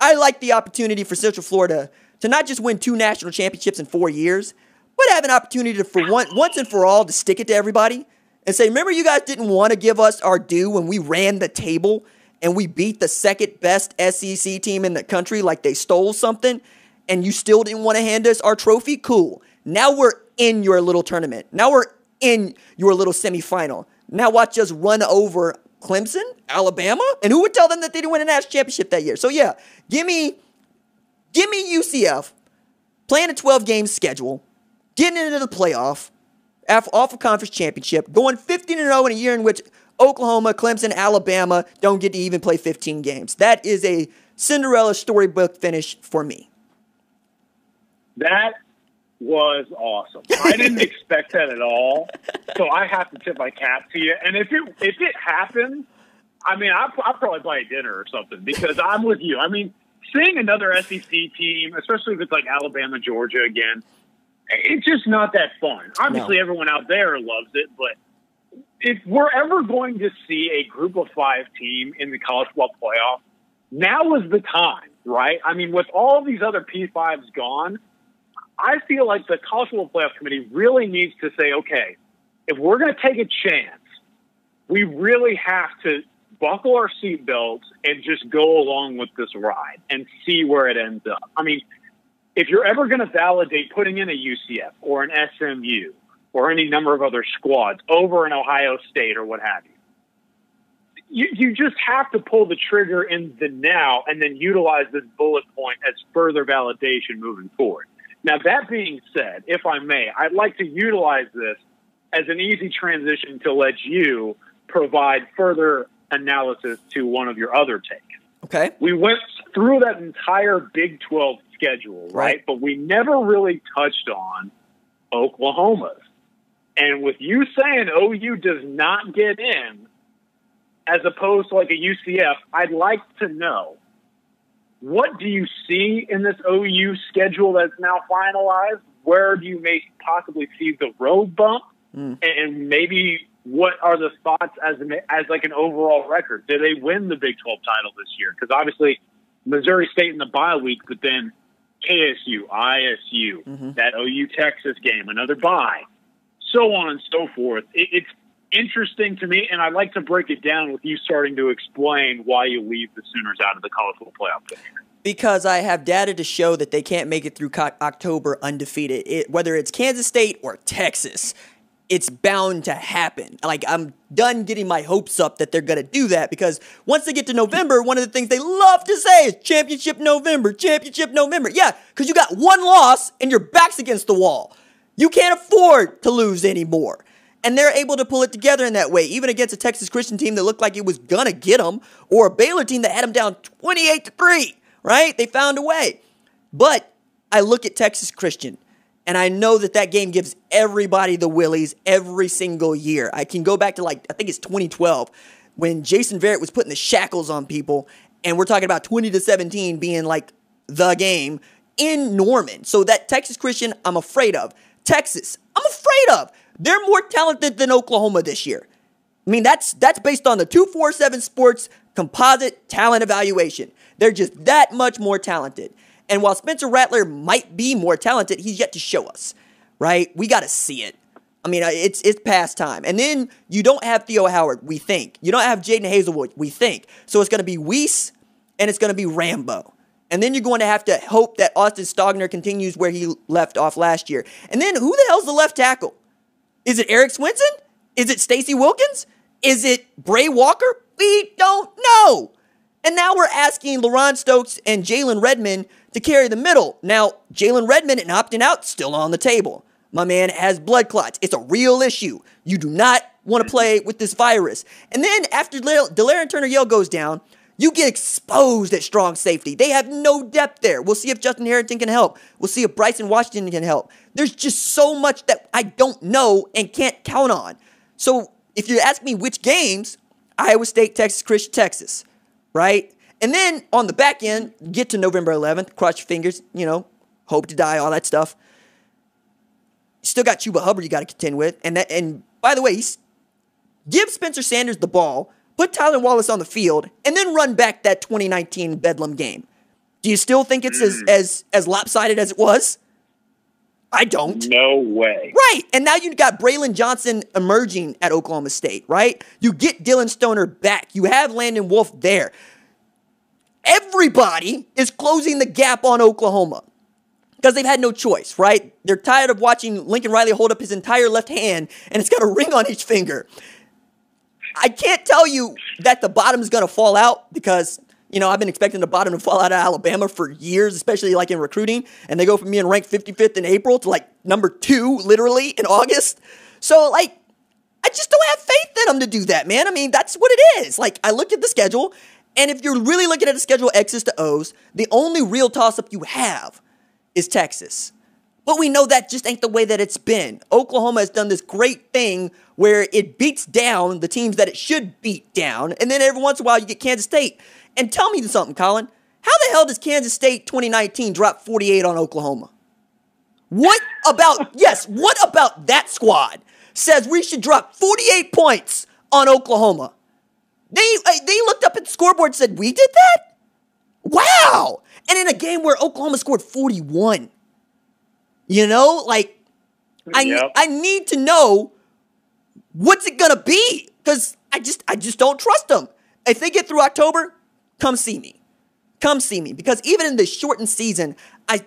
I like the opportunity for Central Florida to not just win two national championships in four years, but have an opportunity to for one once and for all to stick it to everybody and say, remember, you guys didn't want to give us our due when we ran the table and we beat the second best SEC team in the country like they stole something, and you still didn't want to hand us our trophy? Cool. Now we're in your little tournament. Now we're in your little semifinal. Now watch us run over Clemson, Alabama, and who would tell them that they didn't win a national championship that year? So yeah, give me, give me UCF playing a 12 game schedule, getting into the playoff, off a conference championship, going 15 and 0 in a year in which Oklahoma, Clemson, Alabama don't get to even play 15 games. That is a Cinderella storybook finish for me. That was awesome. I didn't expect that at all, so I have to tip my cap to you. And if it if it happens, I mean, I'll, I'll probably buy a dinner or something because I'm with you. I mean, seeing another SEC team, especially if it's like Alabama, Georgia again, it's just not that fun. Obviously, no. everyone out there loves it, but if we're ever going to see a group of five team in the college football playoff, now is the time, right? I mean, with all these other P5s gone, I feel like the college football playoff committee really needs to say, okay, if we're going to take a chance, we really have to buckle our seatbelts and just go along with this ride and see where it ends up. I mean, if you're ever going to validate putting in a UCF or an SMU or any number of other squads over an Ohio State or what have you, you, you just have to pull the trigger in the now and then utilize this bullet point as further validation moving forward. Now, that being said, if I may, I'd like to utilize this as an easy transition to let you provide further analysis to one of your other takes. Okay. We went through that entire Big 12 schedule, right? right? But we never really touched on Oklahoma's. And with you saying oh, OU does not get in, as opposed to like a UCF, I'd like to know what do you see in this OU schedule that's now finalized? Where do you may possibly see the road bump? Mm. And maybe what are the thoughts as an, as like an overall record? Do they win the Big 12 title this year? Because obviously Missouri State in the bye week, but then KSU, ISU, mm-hmm. that OU Texas game, another bye, so on and so forth. It, it's interesting to me, and I'd like to break it down with you starting to explain why you leave the Sooners out of the college football playoff picture. Because I have data to show that they can't make it through October undefeated, it, whether it's Kansas State or Texas. It's bound to happen. Like, I'm done getting my hopes up that they're going to do that because once they get to November, one of the things they love to say is championship November, championship November. Yeah, because you got one loss and your back's against the wall. You can't afford to lose anymore. And they're able to pull it together in that way, even against a Texas Christian team that looked like it was gonna get them, or a Baylor team that had them down 28 to 3, right? They found a way. But I look at Texas Christian, and I know that that game gives everybody the willies every single year. I can go back to like, I think it's 2012, when Jason Verrett was putting the shackles on people, and we're talking about 20 to 17 being like the game in Norman. So that Texas Christian, I'm afraid of. Texas, I'm afraid of. They're more talented than Oklahoma this year. I mean, that's that's based on the 247 Sports composite talent evaluation. They're just that much more talented. And while Spencer Rattler might be more talented, he's yet to show us, right? We got to see it. I mean, uh, it's it's past time. And then you don't have Theo Howard, we think. You don't have Jadon Haselwood, we think. So it's going to be Wease and it's going to be Rambo. And then you're going to have to hope that Austin Stogner continues where he left off last year. And then who the hell's the left tackle? Is it Erik Swenson? Is it Stacy Wilkins? Is it Bray Walker? We don't know. And now we're asking LaRon Stokes and Jalen Redmond to carry the middle. Now, Jalen Redmond and opting out still on the table. My man has blood clots. It's a real issue. You do not want to play with this virus. And then after Delarrin Turner Yell goes down, you get exposed at strong safety. They have no depth there. We'll see if Justin Harrington can help. We'll see if Bryson Washington can help. There's just so much that I don't know and can't count on. So if you ask me which games, Iowa State, Texas, Christian, Texas, right? And then on the back end, get to November 11th, cross your fingers, you know, hope to die, all that stuff. Still got Chuba Hubbard you got to contend with. And that, and by the way, give Spencer Sanders the ball put Tylan Wallace on the field, and then run back that 2019 Bedlam game. Do you still think it's as, as, as lopsided as it was? I don't. No way. Right. And now you've got Braydon Johnson emerging at Oklahoma State, right? You get Dillon Stoner back. You have Landon Wolf there. Everybody is closing the gap on Oklahoma because they've had no choice, right? They're tired of watching Lincoln Riley hold up his entire left hand and it's got a ring on each finger. I can't tell you that the bottom is going to fall out because you know, I've been expecting the bottom to fall out of Alabama for years, especially like in recruiting. And they go from being ranked 55th in April to like number two, literally, in August. So, like, I just don't have faith in them to do that, man. I mean, that's what it is. Like, I looked at the schedule, and if you're really looking at the schedule X's to O's, the only real toss up you have is Texas. But we know that just ain't the way that it's been. Oklahoma has done this great thing where it beats down the teams that it should beat down. And then every once in a while you get Kansas State. And tell me something, Colin. How the hell does Kansas State 2019 drop 48 on Oklahoma? What about, yes, what about that squad says we should drop 48 points on Oklahoma? They, uh, they looked up at the scoreboard and said, We did that? Wow. And in a game where Oklahoma scored 41. You know, like I yep. I need to know what's it gonna be because I just I just don't trust them. if they get through October, come see me. Come see me because even in this shortened season, I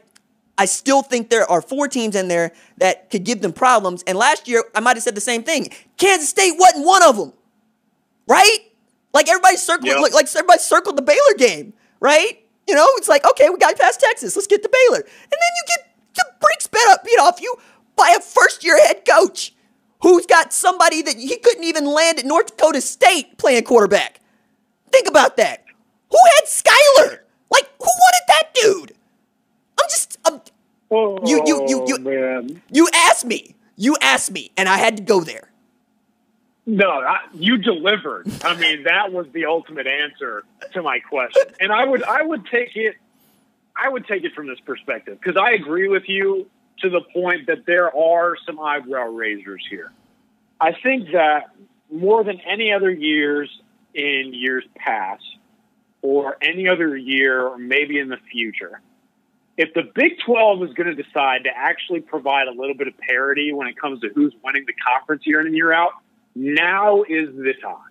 I still think there are four teams in there that could give them problems. And last year, I might have said the same thing. Kansas State wasn't one of them, right? Like everybody circled, Yep. like, like everybody circled the Baylor game, right? You know, it's like okay, we got past Texas, let's get to Baylor, and then you get the brakes beat up, beat off you by a first-year head coach who's got somebody that he couldn't even land at North Dakota State playing quarterback. Think about that. Who had Skylar? Like, who wanted that dude? I'm just, I'm, Oh, You- you- you- oh, you- man. you asked me. You asked me, and I had to go there. No, I, you delivered. I mean, that was the ultimate answer to my question, and I would I would take it. I would take it from this perspective because I agree with you to the point that there are some eyebrow raisers here. I think that more than any other years in years past, or any other year, or maybe in the future, if the Big 12 is going to decide to actually provide a little bit of parity when it comes to who's winning the conference year in and year out, now is the time.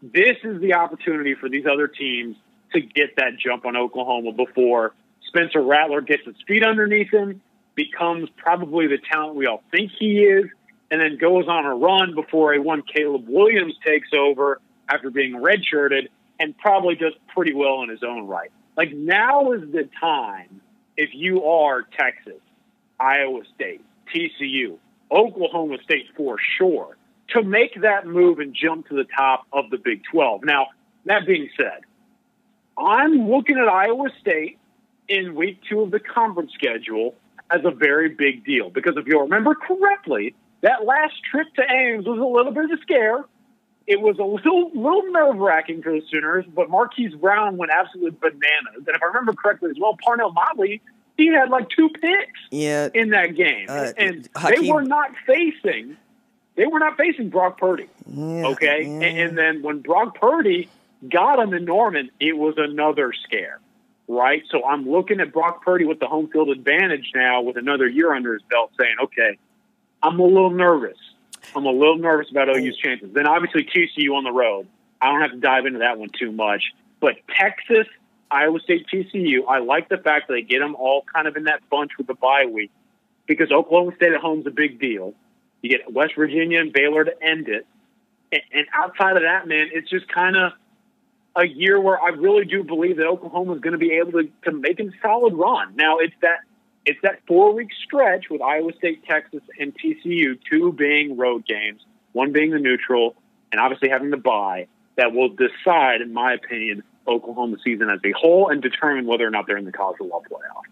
This is the opportunity for these other teams to get that jump on Oklahoma before Spencer Rattler gets his feet underneath him, becomes probably the talent we all think he is, and then goes on a run before a one Caleb Williams takes over after being redshirted and probably does pretty well in his own right. Like now is the time if you are Texas, Iowa State, TCU, Oklahoma State for sure, to make that move and jump to the top of the Big 12. Now, that being said, I'm looking at Iowa State in week two of the conference schedule as a very big deal because if you remember correctly, that last trip to Ames was a little bit of a scare. It was a little little nerve wracking for the Sooners, but Marquise Brown went absolutely bananas. And if I remember correctly as well, Parnell Motley, he had like two picks Yeah, in that game, Uh, and they were not facing they were not facing Brock Purdy. yeah, Okay, yeah. and, and then when Brock Purdy got him in Norman, it was another scare, right? So I'm looking at Brock Purdy with the home field advantage now, with another year under his belt, saying, okay, I'm a little nervous. I'm a little nervous about OU's chances. Then obviously TCU on the road. I don't have to dive into that one too much, but Texas, Iowa State, TCU. I like the fact that they get them all kind of in that bunch with the bye week because Oklahoma State at home is a big deal. You get West Virginia and Baylor to end it. And, and outside of that, man, it's just kind of a year where I really do believe that Oklahoma is going to be able to, to make a solid run. Now, it's that it's that four week stretch with Iowa State, Texas, and TCU, two being road games, one being the neutral, and obviously having the bye that will decide, in my opinion, Oklahoma season as a whole and determine whether or not they're in the college football playoff.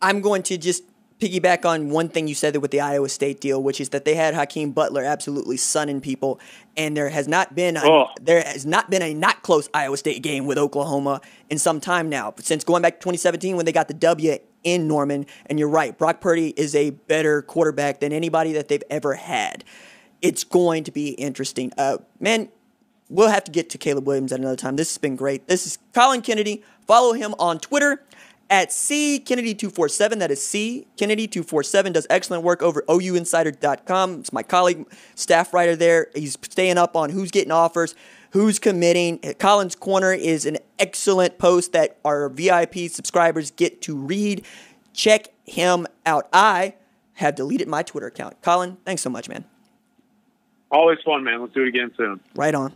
I'm going to just piggyback on one thing you said with the Iowa State deal, which is that they had Hakeem Butler absolutely sunning people, and there has not been a, Oh. there has not been a not close Iowa State game with Oklahoma in some time now. Since going back to 2017 when they got the W in Norman, and you're right, Brock Purdy is a better quarterback than anybody that they've ever had. It's going to be interesting. Uh, man, we'll have to get to Caleb Williams at another time. This has been great. This is Colin Kennedy. Follow him on Twitter at C Kennedy247. That is C Kennedy247. Does excellent work over OUinsider.com. It's my colleague, staff writer there. He's staying up on who's getting offers, who's committing. Colin's Corner is an excellent post that our VIP subscribers get to read. Check him out. I have deleted my Twitter account. Colin, thanks so much, man. Always fun, man. Let's do it again soon. Right on.